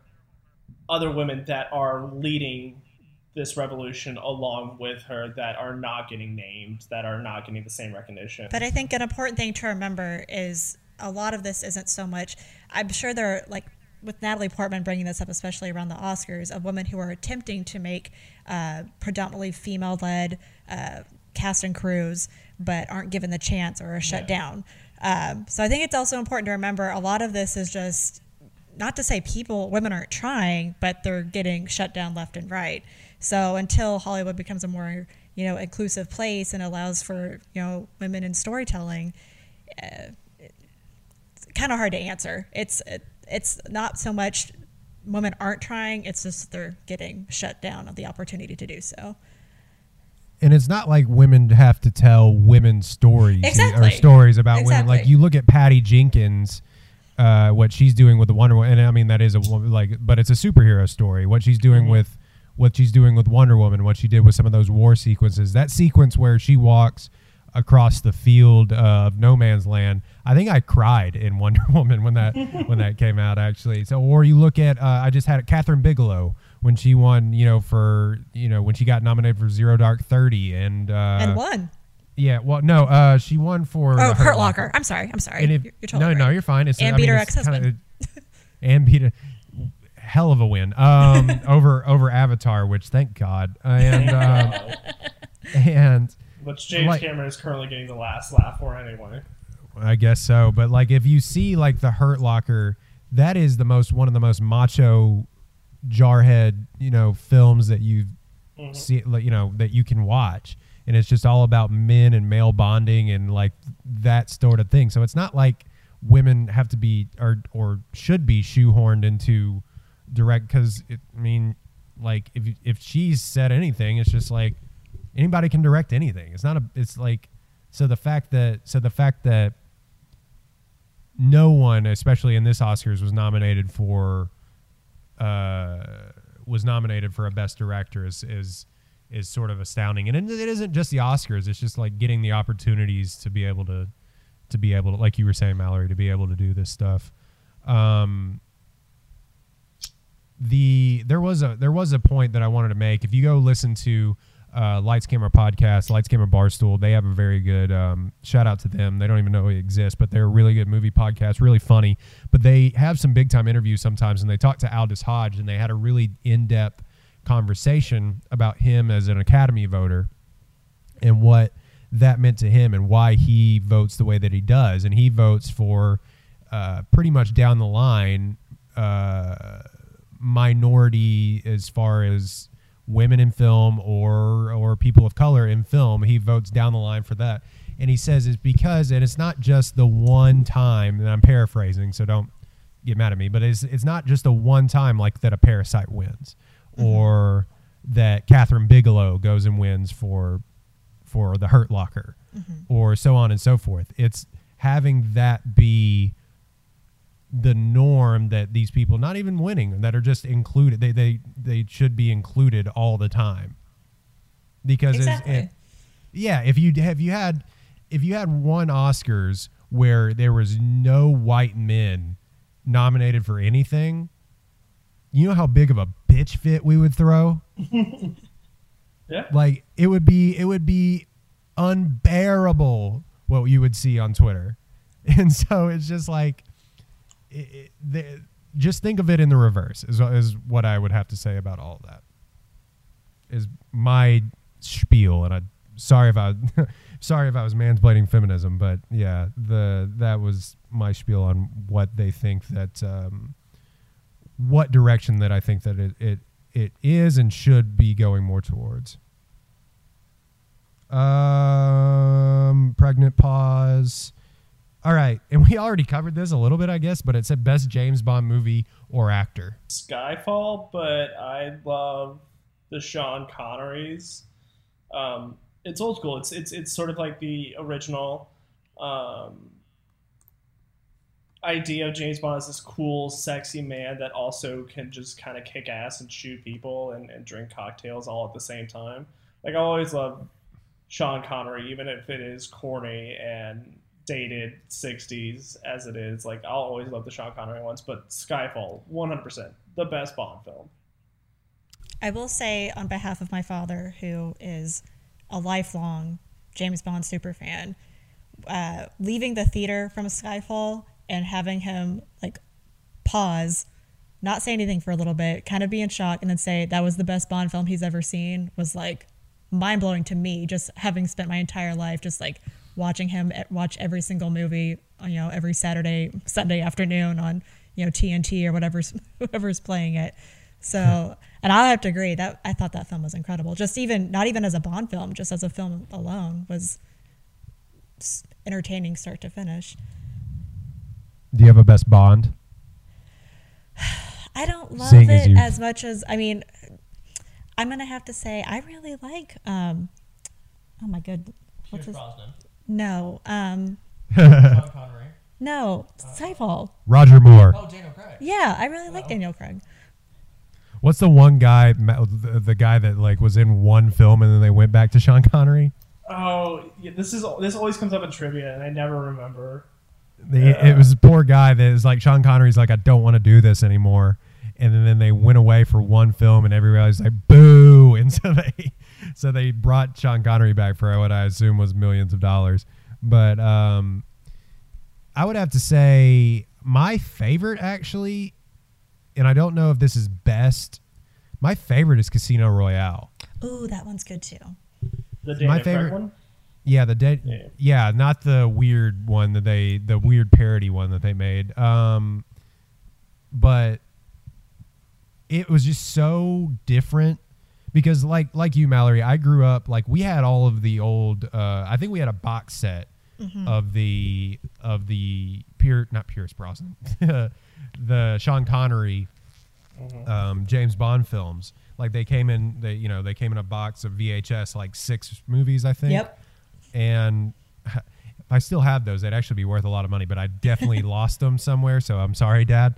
other women that are leading this revolution along with her that are not getting named, that are not getting the same recognition. But I think an important thing to remember is a lot of this isn't so much. I'm sure there are like with Natalie Portman bringing this up, especially around the Oscars, of women who are attempting to make uh, predominantly female-led uh, cast and crews, but aren't given the chance or are shut down. Um, so I think it's also important to remember a lot of this is just not to say people women aren't trying, but they're getting shut down left and right. So until Hollywood becomes a more you know inclusive place and allows for you know women in storytelling, uh, it's kind of hard to answer. It's it, it's not so much women aren't trying; it's just they're getting shut down of the opportunity to do so. and it's not like women have to tell women stories or stories about women. Like you look at Patty Jenkins, uh, what she's doing with the Wonder Woman, and I mean that is a like, but it's a superhero story. What she's doing Mm-hmm. with what she's doing with Wonder Woman, what she did with some of those war sequences. That sequence where she walks across the field of no man's land. I think I cried in Wonder Woman when that when that came out actually. So or you look at uh, I just had Kathryn Bigelow when she won, you know, for you know when she got nominated for Zero Dark Thirty and uh, and one. yeah, well, no, uh, she won for Oh, Hurt Locker. I'm sorry. I'm sorry. If, you're, you're totally no, no, you're fine. It's And I beat mean, her ex-husband. and beat a hell of a win um, over over Avatar, which thank God. And um, and Which James Like- Cameron is currently getting the last laugh for anyway. I guess so. But like, if you see like the Hurt Locker, that is the most one of the most macho jarhead, you know, films that you see, like, you know, that you can watch, and it's just all about men and male bonding and like that sort of thing. So it's not like women have to be or or should be shoehorned into direct because I mean, like if if she's said anything, it's just like anybody can direct anything. It's not a. It's like so the fact that so the fact that no one, especially in this Oscars, was nominated for uh, was nominated for a best director is is is sort of astounding. And it, it isn't just the Oscars; it's just like getting the opportunities to be able to to be able to, like you were saying, Mallory, to be able to do this stuff. Um, the there was a there was a point that I wanted to make. If you go listen to uh, Lights Camera Podcast, Lights Camera Barstool, they have a very good um, shout out to them. They don't even know it exists, but they're a really good movie podcast, really funny. But they have some big time interviews sometimes, and they talked to Aldis Hodge, and they had a really in depth conversation about him as an Academy voter and what that meant to him and why he votes the way that he does. And he votes for uh, pretty much down the line uh, minority as far as women in film or or people of color in film. He votes down the line for that. And he says it's because, and it's not just the one time, and I'm paraphrasing, so don't get mad at me, but it's it's not just a one time like that a parasite wins, mm-hmm. or that Kathryn Bigelow goes and wins for for the Hurt Locker, mm-hmm. or so on and so forth. It's having that be the norm that these people not even winning that are just included they they they should be included all the time because Exactly. it- yeah if you have you had if you had one oscars where there was no white men nominated for anything you know how big of a bitch fit we would throw Yeah. like it would be it would be unbearable what you would see on twitter and so it's just like it, it, the, just think of it in the reverse is, is what i would have to say about all of that is my spiel. And i sorry if i sorry if i was mansplaining feminism but yeah the that was my spiel on what they think that um, what direction that i think that it, it it is and should be going more towards. Um pregnant pause all right and we already covered this a little bit i guess but it said best james bond movie or actor Skyfall, but I love the Sean Connerys. Um, it's old school. It's it's it's sort of like the original um, idea of James Bond as this cool, sexy man that also can just kind of kick ass and shoot people and, and drink cocktails all at the same time. Like I always love Sean Connery, even if it is corny and dated 60s as it is. Like I'll always love the Sean Connery ones, but Skyfall, 100% the best Bond film. I will say on behalf of my father, who is a lifelong James Bond super fan, uh, leaving the theater from Skyfall and having him like pause, not say anything for a little bit, kind of be in shock, and then say that was the best Bond film he's ever seen was like mind blowing to me. Just having spent my entire life just like watching him watch every single movie, you know, every Saturday, Sunday afternoon on you know TNT or whatever's whoever's playing it. So, and I have to agree that I thought that film was incredible. Just even not even as a Bond film, just as a film alone was entertaining start to finish. do you have a best bond I don't love Seeing it you- as much as I mean. I'm gonna have to say I really like. Um, oh my good, what's his? No, um, no, Skyfall. Roger Moore. Oh, Daniel Craig. Yeah, I really like Daniel Craig. What's the one guy, the, the guy that like was in one film and then they went back to Sean Connery? Oh, yeah, this is this always comes up in trivia, and I never remember. The, It was a poor guy that is like Sean Connery's like I don't want to do this anymore, and then, then they went away for one film and everybody's like boo, and so they so they brought Sean Connery back for what I assume was millions of dollars, but um, I would have to say my favorite actually, and I don't know if this is best. My favorite is Casino Royale. Ooh, that one's good too. The My favorite- one. Yeah, the dead. Yeah. Yeah. not the weird one that they, the weird parody one that they made. Um, but it was just so different because, like, like you, Mallory, I grew up like we had all of the old. Uh, I think we had a box set of the of the pure, not Pierce Brosnan, the Sean Connery um, James Bond films. Like they came in, they you know they came in a box of VHS, like six movies, I think. Yep. And I still have those, they'd actually be worth a lot of money. But I definitely lost them somewhere, so I'm sorry, Dad.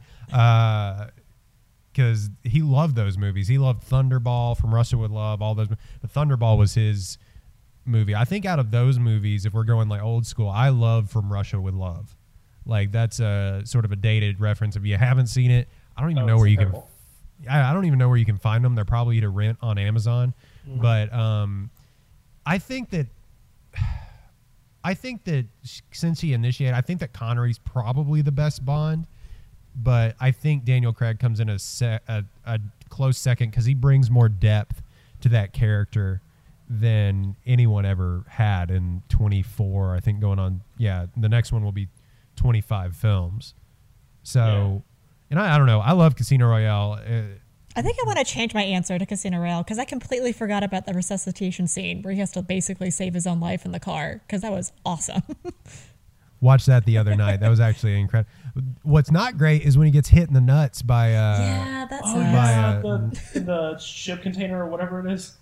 Because he loved those movies. He loved Thunderball from Russia with Love. All those. But Thunderball was his movie. I think out of those movies, if we're going like old school, I love From Russia with Love. Like that's a sort of a dated reference. If you haven't seen it, I don't even Oh, know where you can. I, I don't even know where you can find them. They're probably to rent on Amazon. But um, I think that I think that since he initiated, I think that Connery's probably the best Bond. But I think Daniel Craig comes in a se- a, a close second because he brings more depth to that character than anyone ever had in 24. I think going on, yeah, the next one will be 25 films. So, and I, I don't know. I love Casino Royale. Uh, I think I want to change my answer to Casino Royale because I completely forgot about the resuscitation scene where he has to basically save his own life in the car because that was awesome. watched that the other night. That was actually incredible. What's not great is when he gets hit in the nuts by uh, yeah, that's Oh, nice. By, yeah, uh, the, the ship container or whatever it is.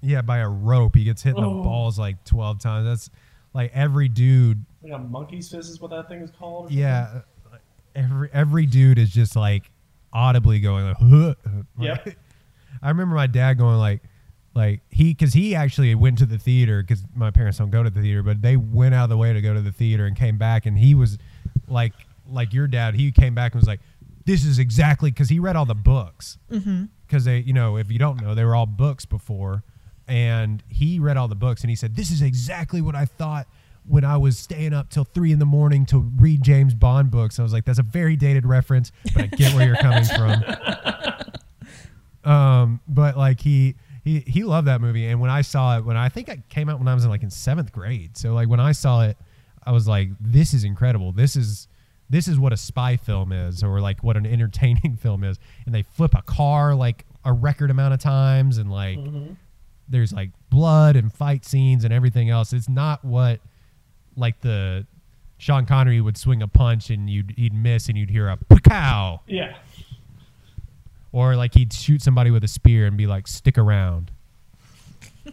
yeah by a rope. He gets hit in the Oh. balls like 12 times. That's like every dude Like a monkey's fist is what that thing is called. or Yeah, every every dude is just like audibly going like, huh. Yep. I remember my dad going like, like he because he actually went to the theater because my parents don't go to the theater, but they went out of the way to go to the theater and came back and he was like like your dad. He came back and was like, this is exactly because he read all the books. Because they you know if you don't know they were all books before and he read all the books and he said this is exactly what i thought when i was staying up till three in the morning to read james bond books. I was like that's a very dated reference but i get where you're coming from. Um but like he he he loved that movie. And when i saw it when i think it came out when i was in like in seventh grade. So like when i saw it i was like this is incredible. This is this is what a spy film is or like what an entertaining film is. And they flip a car like a record amount of times and like mm-hmm. there's like blood and fight scenes and everything else. It's not what like the sean connery would swing a punch and you'd he'd miss and you'd hear a pow! Yeah. Or like he'd shoot somebody with a spear and be like stick around.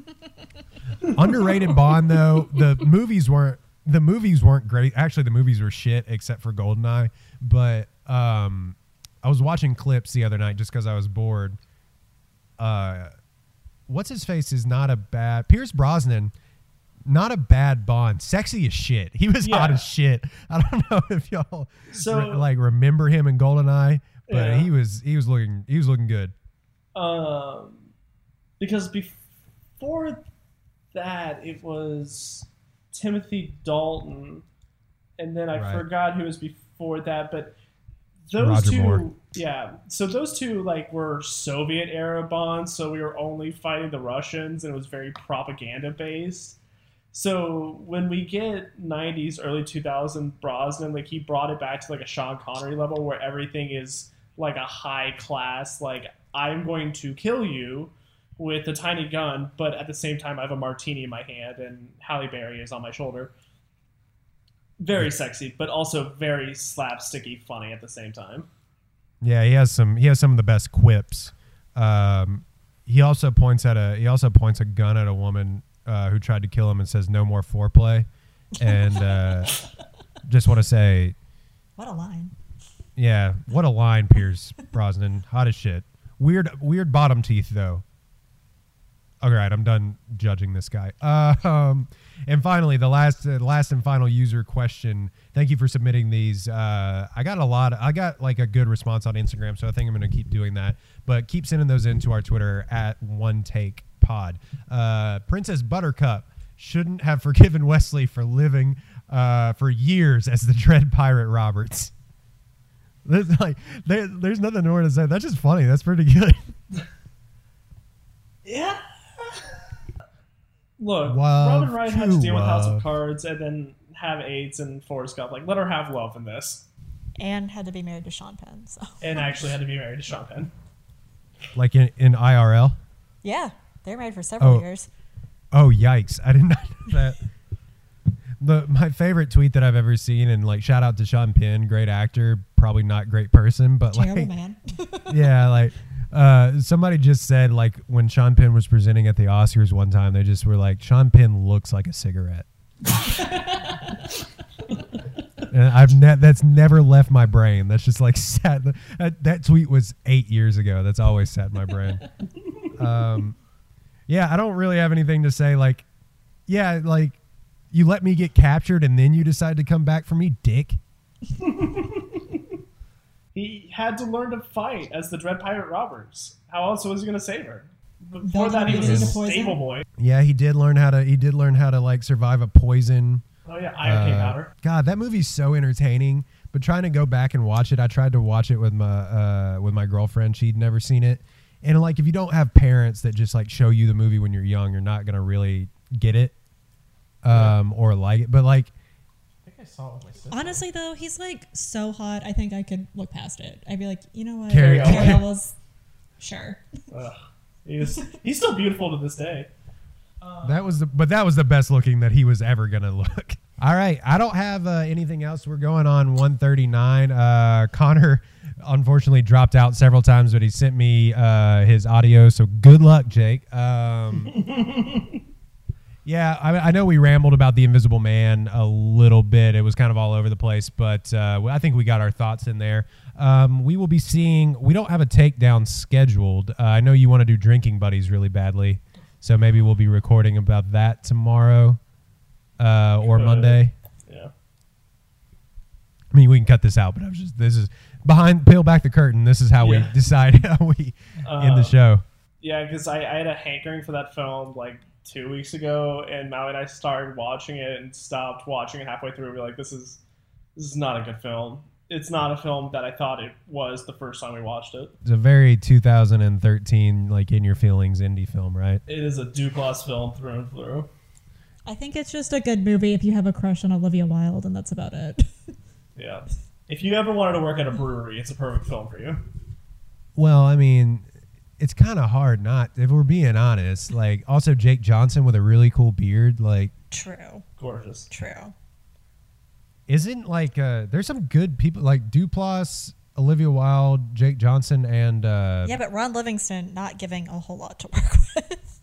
Underrated bond though the movies weren't the movies weren't great. Actually the movies were shit except for goldeneye. But um i was watching clips the other night just because i was bored. Uh what's his face is not a bad pierce brosnan not a bad bond. Sexy as shit. He was hot Yeah. as shit. I don't know if y'all So- re- like remember him in goldeneye but Yeah. he was he was looking he was looking good Um, because before that, it was Timothy Dalton, and then I Right. forgot who was before that. But those Roger two, Moore. yeah. So those two like were Soviet era bonds. So we were only fighting the Russians, and it was very propaganda based. So when we get '90s, early 2000 Brosnan, like he brought it back to like a Sean Connery level where everything is like a high class, like I'm going to kill you with a tiny gun, but at the same time I have a martini in my hand and Halle Berry is on my shoulder. Very sexy, but also very slapsticky funny at the same time. Yeah, he has some. He has some of the best quips. Um, he also points at a. He also points a gun at a woman uh, who tried to kill him and says, "No more foreplay." And uh, just want to say, What a line. Yeah, what a line, Pierce Brosnan, hot as shit. Weird, weird bottom teeth though. All right, I'm done judging this guy. Uh, um, and finally, the last, uh, last and final user question. Thank you for submitting these. Uh, I got a lot. I got like a good response on Instagram, so I think I'm going to keep doing that. But keep sending those into our Twitter at One Take Pod. Uh, Princess Buttercup shouldn't have forgiven Westley for living uh, for years as the Dread Pirate Roberts. There's like there, there's nothing more to say. That's just funny. That's pretty good. Yeah. Look, Love Robin Wright had to to deal with House of Cards and then have AIDS and Forrest Gump. Like, let her have love in this. And had to be married to Sean Penn. So And actually had to be married to Sean Penn. Like in, in IRL. yeah, they were married for several Oh. years. Oh yikes! I did not know that. The my favorite tweet that I've ever seen, and like shout out to Sean Penn, great actor, probably not great person, but Terrible like man. yeah, like uh, somebody just said like when Sean Penn was presenting at the Oscars one time, they just were like Sean Penn looks like a cigarette. and I've ne- that's never left my brain. That's just like sat. That, that tweet was eight years ago. That's always sat in my brain. Um, yeah, I don't really have anything to say. Like, yeah, like you let me get captured and then you decide to come back for me, dick. He had to learn to fight as the Dread Pirate Roberts. How else was he going to save her? Before that, he was a stable boy. Yeah, he did learn how to. He did learn how to like survive a poison. Oh, yeah, iron Uh, powder. God, that movie's so entertaining. But trying to go back and watch it, I tried to watch it with my uh, with my girlfriend. She'd never seen it, and like if you don't have parents that just like show you the movie when you're young, you're not gonna really get it um, or like it. But like, I think I saw it with my sister. Honestly, though, he's like so hot. I think I could look past it. I'd be like, you know what? Cary Elwes. Cary Elwes, sure. Ugh. He's, he's still beautiful to this day. that was the but that was the best looking that he was ever gonna look. All right, I don't have uh, anything else. We're going on 139. Uh, Connor unfortunately dropped out several times, but he sent me uh, his audio. So good luck, Jake. Um, yeah, I, I know we rambled about the Invisible Man a little bit. It was kind of all over the place, but uh, I think we got our thoughts in there. Um, we will be seeing. We don't have a takedown scheduled. Uh, I know you want to do Drinking Buddies really badly, so maybe we'll be recording about that tomorrow uh, or. Monday. Yeah. I mean, we can cut this out, but I was just this is behind peel back the curtain. This is how Yeah. we decide how we end the Uh, show. Yeah, because I, I had a hankering for that film like two weeks ago, and Maui and I started watching it and stopped watching it halfway through. We're like, this is this is not a good film. It's not a film that I thought it was the first time we watched it. It's a very 2013 like in your feelings indie film, right? It is a Duplass film through and through. I think it's just a good movie if you have a crush on Olivia Wilde, and that's about it. Yeah. If you ever wanted to work at a brewery, it's a perfect film for you. Well, I mean, it's kind of hard not if we're being honest. Like also Jake Johnson with a really cool beard, like true, Gorgeous. true. isn't like uh there's some good people like Duplass, Olivia Wilde, Jake Johnson and uh Yeah, but Ron Livingston not giving a whole lot to work with.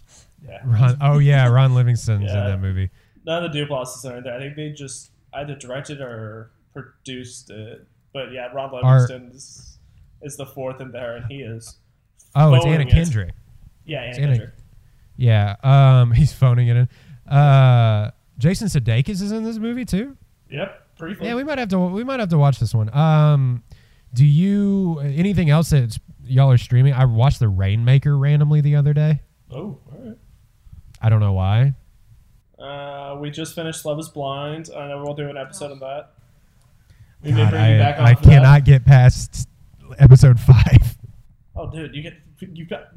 Yeah. Ron, oh yeah, Ron Livingston's in that movie. None of the Duplasses are in there. I think they just either directed or produced it. But yeah, Ron Are- Livingston is, is the fourth in there, and he is. Oh, it's Anna it. Kendrick. Yeah, Anna Anna- Kendrick. Yeah, um he's phoning it in. Uh Jason Sudeikis is in this movie too? Yep, briefly. Yeah, we might have to we might have to watch this one. Um do you anything else that y'all are streaming? I watched The Rainmaker randomly the other day. oh, all right. I don't know why. Uh, we just finished Love Is Blind. I know we'll do an episode of that. We may God, bring you back I, on I for that. cannot get past episode five. Oh, dude, you get you've got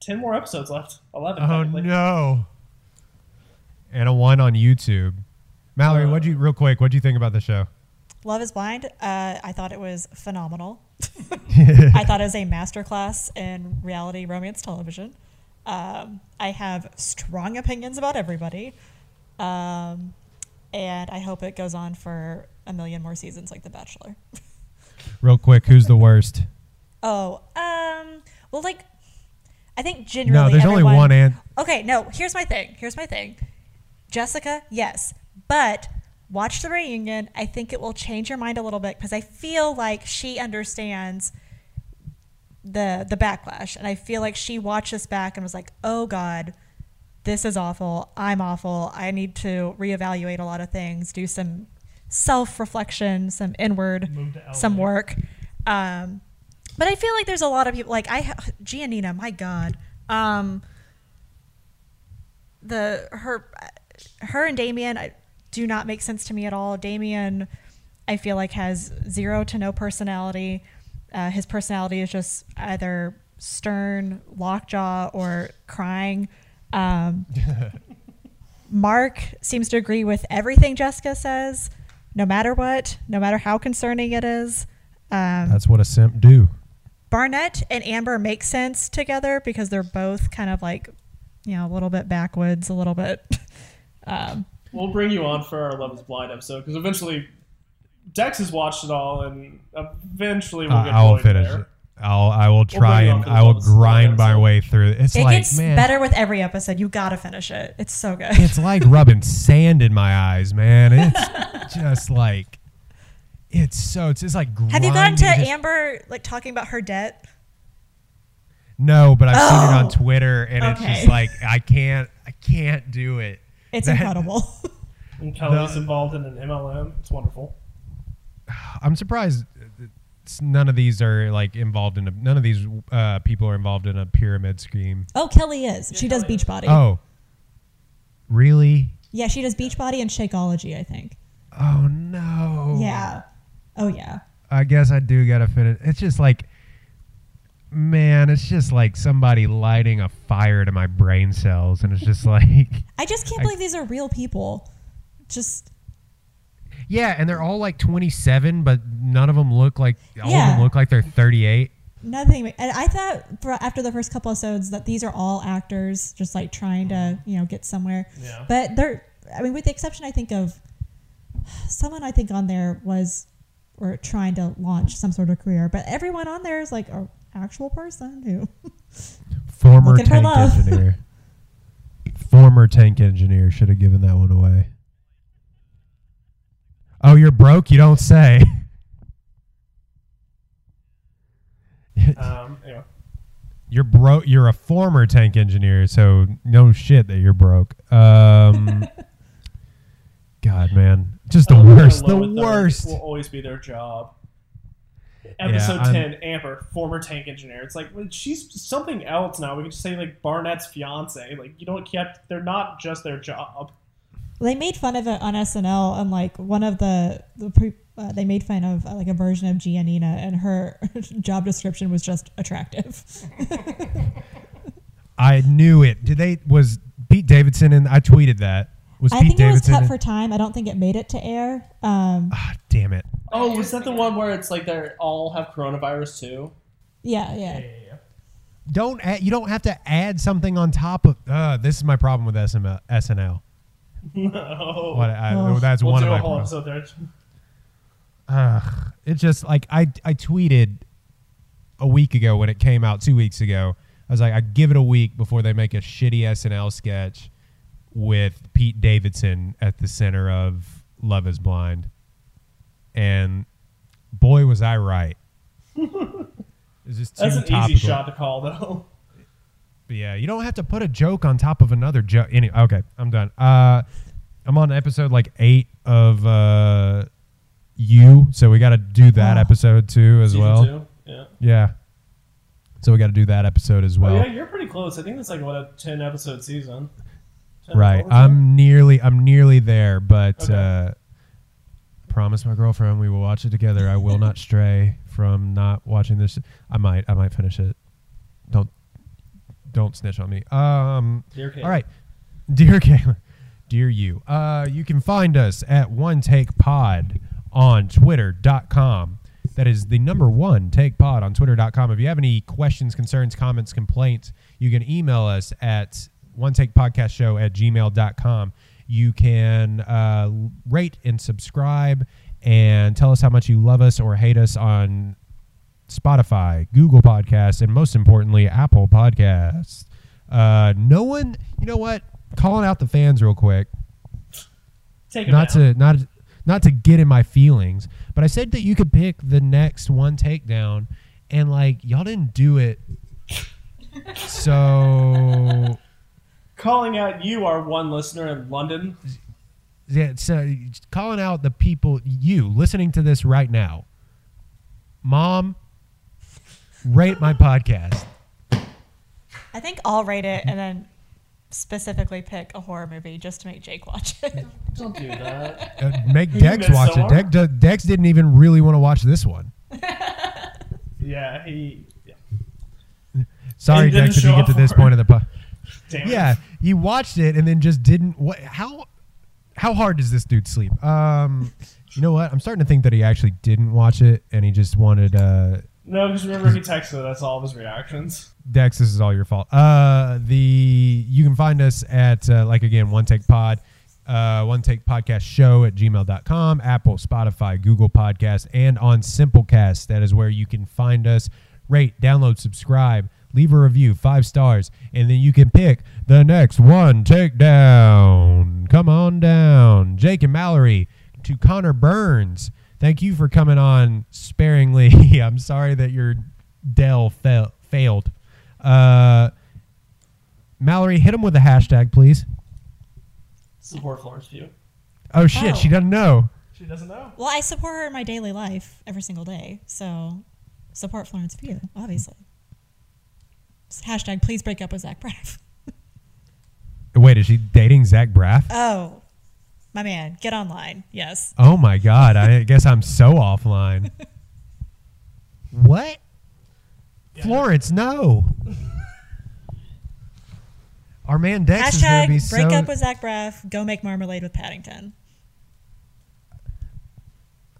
ten more episodes left. Eleven. Oh technically. no! And a one on YouTube. Mallory, Uh, what'd you real quick? What'd you think about the show? Love is Blind. Uh, I thought it was phenomenal. I thought it was a masterclass in reality romance television. Um, I have strong opinions about everybody. Um, and I hope it goes on for a million more seasons like The Bachelor. Real quick, who's the worst? Oh, um, well, like, I think generally. No, there's only one and Okay, no, here's my thing. Here's my thing. Jessica, yes. But watch the reunion. I think it will change your mind a little bit because I feel like she understands the the backlash. And I feel like she watched this back and was like, oh God, this is awful. I'm awful. I need to reevaluate a lot of things, do some self reflection, some inward, Move to LA. some work. Um, but I feel like there's a lot of people like I Giannina, my God. Um, the her her and Damian I, do not make sense to me at all. Damian, I feel like has zero to no personality. Uh, his personality is just either stern, lockjaw, or crying. Um, Mark seems to agree with everything Jessica says, no matter what, no matter how concerning it is. Um, that's what a simp do. Barnett and Amber make sense together because they're both kind of like, you know, a little bit backwoods, a little bit. Um, We'll bring you on for our Love Is Blind episode because eventually Dex has watched it all, and eventually we'll Uh, get I will finish there. it. I'll I will try bring you on and I will grind my way through it. It's it like gets man, better with every episode. You gotta finish it. It's so good. it's like rubbing sand in my eyes, man. It's just like it's so it's just like Have you gotten to just- Amber like talking about her debt? No, but I've seen it on Oh. Twitter, and it's just like I can't I can't do it. It's That- incredible. And Kelly's The- involved in an MLM. It's wonderful. I'm surprised none of these are like involved in a none of these uh, people are involved in a pyramid scheme. oh, Kelly is. she does Kelly is. Beachbody. Oh, really? Yeah, she does Beachbody and Shakeology, I think. Oh no. Yeah. Oh yeah. I guess I do gotta finish. It's just like, man, it's just like somebody lighting a fire to my brain cells, and it's just like, I just can't I- believe these are real people. Just yeah, and they're all like 27, but none of them look like all of Yeah. them look like they're 38. nothing. And I thought for, after the first couple episodes that these are all actors, just like trying to mm-hmm. you know get somewhere. Yeah. But they're. I mean, with the exception, I think of someone I think on there was or trying to launch some sort of career, but everyone on there is like an actual person who. Former Looking for tank engineer. Former tank engineer should have given that one away. Oh, you're broke? You don't say. Um, anyway. You're broke. You're a former tank engineer, so no shit that you're broke. Um, God, man, just the I worst. The low and third worst. Will always be their job. Episode I'm- ten, Amber, former tank engineer. It's like well, she's something else now. We can just say like Barnett's fiance. Like you don't kept. They're not just their job. They made fun of it on SNL, and like one of the the pre, uh, they made fun of uh, like a version of Giannina, and her job description was just attractive. I knew it. Did they? Was Pete Davidson and I tweeted that. Was I Pete think it was cut in- for time. I don't think it made it to air. Um, ah, damn it. Oh, was that the one where it's like they all have coronavirus too? yeah, yeah. yeah. Don't add, you don't have to add something on top of. Uh, this is my problem with SML, SNL. No. What I, Oh. that's we'll one do of a my whole problems. episode there. Ugh, it's just like I I tweeted a week ago when it came out, two weeks ago. I was like, I give it a week before they make a shitty SNL sketch with Pete Davidson at the center of Love Is Blind, and boy was I right. It's just too That's an topical. easy shot to call though. Yeah, you don't have to put a joke on top of another joke. Any okay, I'm done. Uh, I'm on episode like eight of uh, you, so we got to do that Wow. episode too as Season well. two? Yeah. Yeah, so we got to do that episode as well. oh yeah, you're pretty close. I think it's like what a ten episode season. 10 right. I'm nearly, I'm nearly there, but Okay. uh, promise my girlfriend we will watch it together. I will not stray from not watching this. I might, I might finish it. Don't, don't snitch on me. Um. Dear. All right. Dear Caitlin, dear you, uh, you can find us at One Take Pod on Twitter.com. That is the number one Take Pod on Twitter.com. If you have any questions, concerns, comments, complaints, you can email us at One Take Podcast Show at gmail.com. You can uh, rate and subscribe and tell us how much you love us or hate us on Spotify, Google Podcasts, and most importantly, Apple Podcasts. Uh, no one, you know what? Calling out the fans real quick Take not to not not to get in my feelings, but I said that you could pick the next one takedown, and like y'all didn't do it. So calling out you, our one listener in London. yeah, so calling out the people you listening to this right now, mom, rate my podcast. I think I'll rate it and then specifically pick a horror movie just to make Jake watch it. Don't do that. Uh, make You Dex missed watch it. Dex, Dex didn't even really want to watch this one. yeah, he. Yeah. Sorry, It didn't Dex, if you get to this for point of the podcast. Damn it. Yeah, you watched it and then just didn't. What? How? How hard does this dude sleep? Um, you know what? I'm starting to think that he actually didn't watch it and he just wanted. Uh, No, because remember he texted That's all of his reactions. Dex, this is all your fault. Uh, the you can find us at uh, like again one take pod, uh, one take podcast show at gmail.com, Apple, Spotify, Google Podcast, and on Simplecast. That is where you can find us. Rate, download, subscribe, leave a review, five stars, and then you can pick the next one take down. Come on down, Jake and Mallory to Connor Burns. Thank you for coming on sparingly. I'm sorry that your Dell fail, failed. Uh, Mallory, hit him with a hashtag, please. Support Florence Pugh. Oh. Oh shit, she doesn't know. She doesn't know. well, I support her in my daily life every single day, so support Florence Pugh, obviously. Hashtag please break up with Zach Braff. Wait, is she dating Zach Braff? Oh, my man, get online. Yes. Oh my god, I guess I'm so offline. What? Florence, no. Our man Dex is gonna be break so. up with Zach Braff. Go make marmalade with Paddington.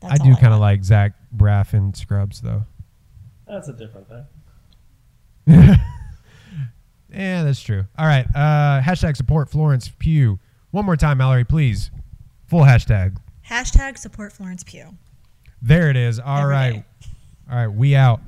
I do kind of like Zach Braff in Scrubs, though. That's a different thing. Yeah, that's true. All right. Uh, hashtag support Florence Pugh. One more time, Mallory, please. Full hashtag. Hashtag support Florence Pugh. There it is. All Every right. day. All right. We out.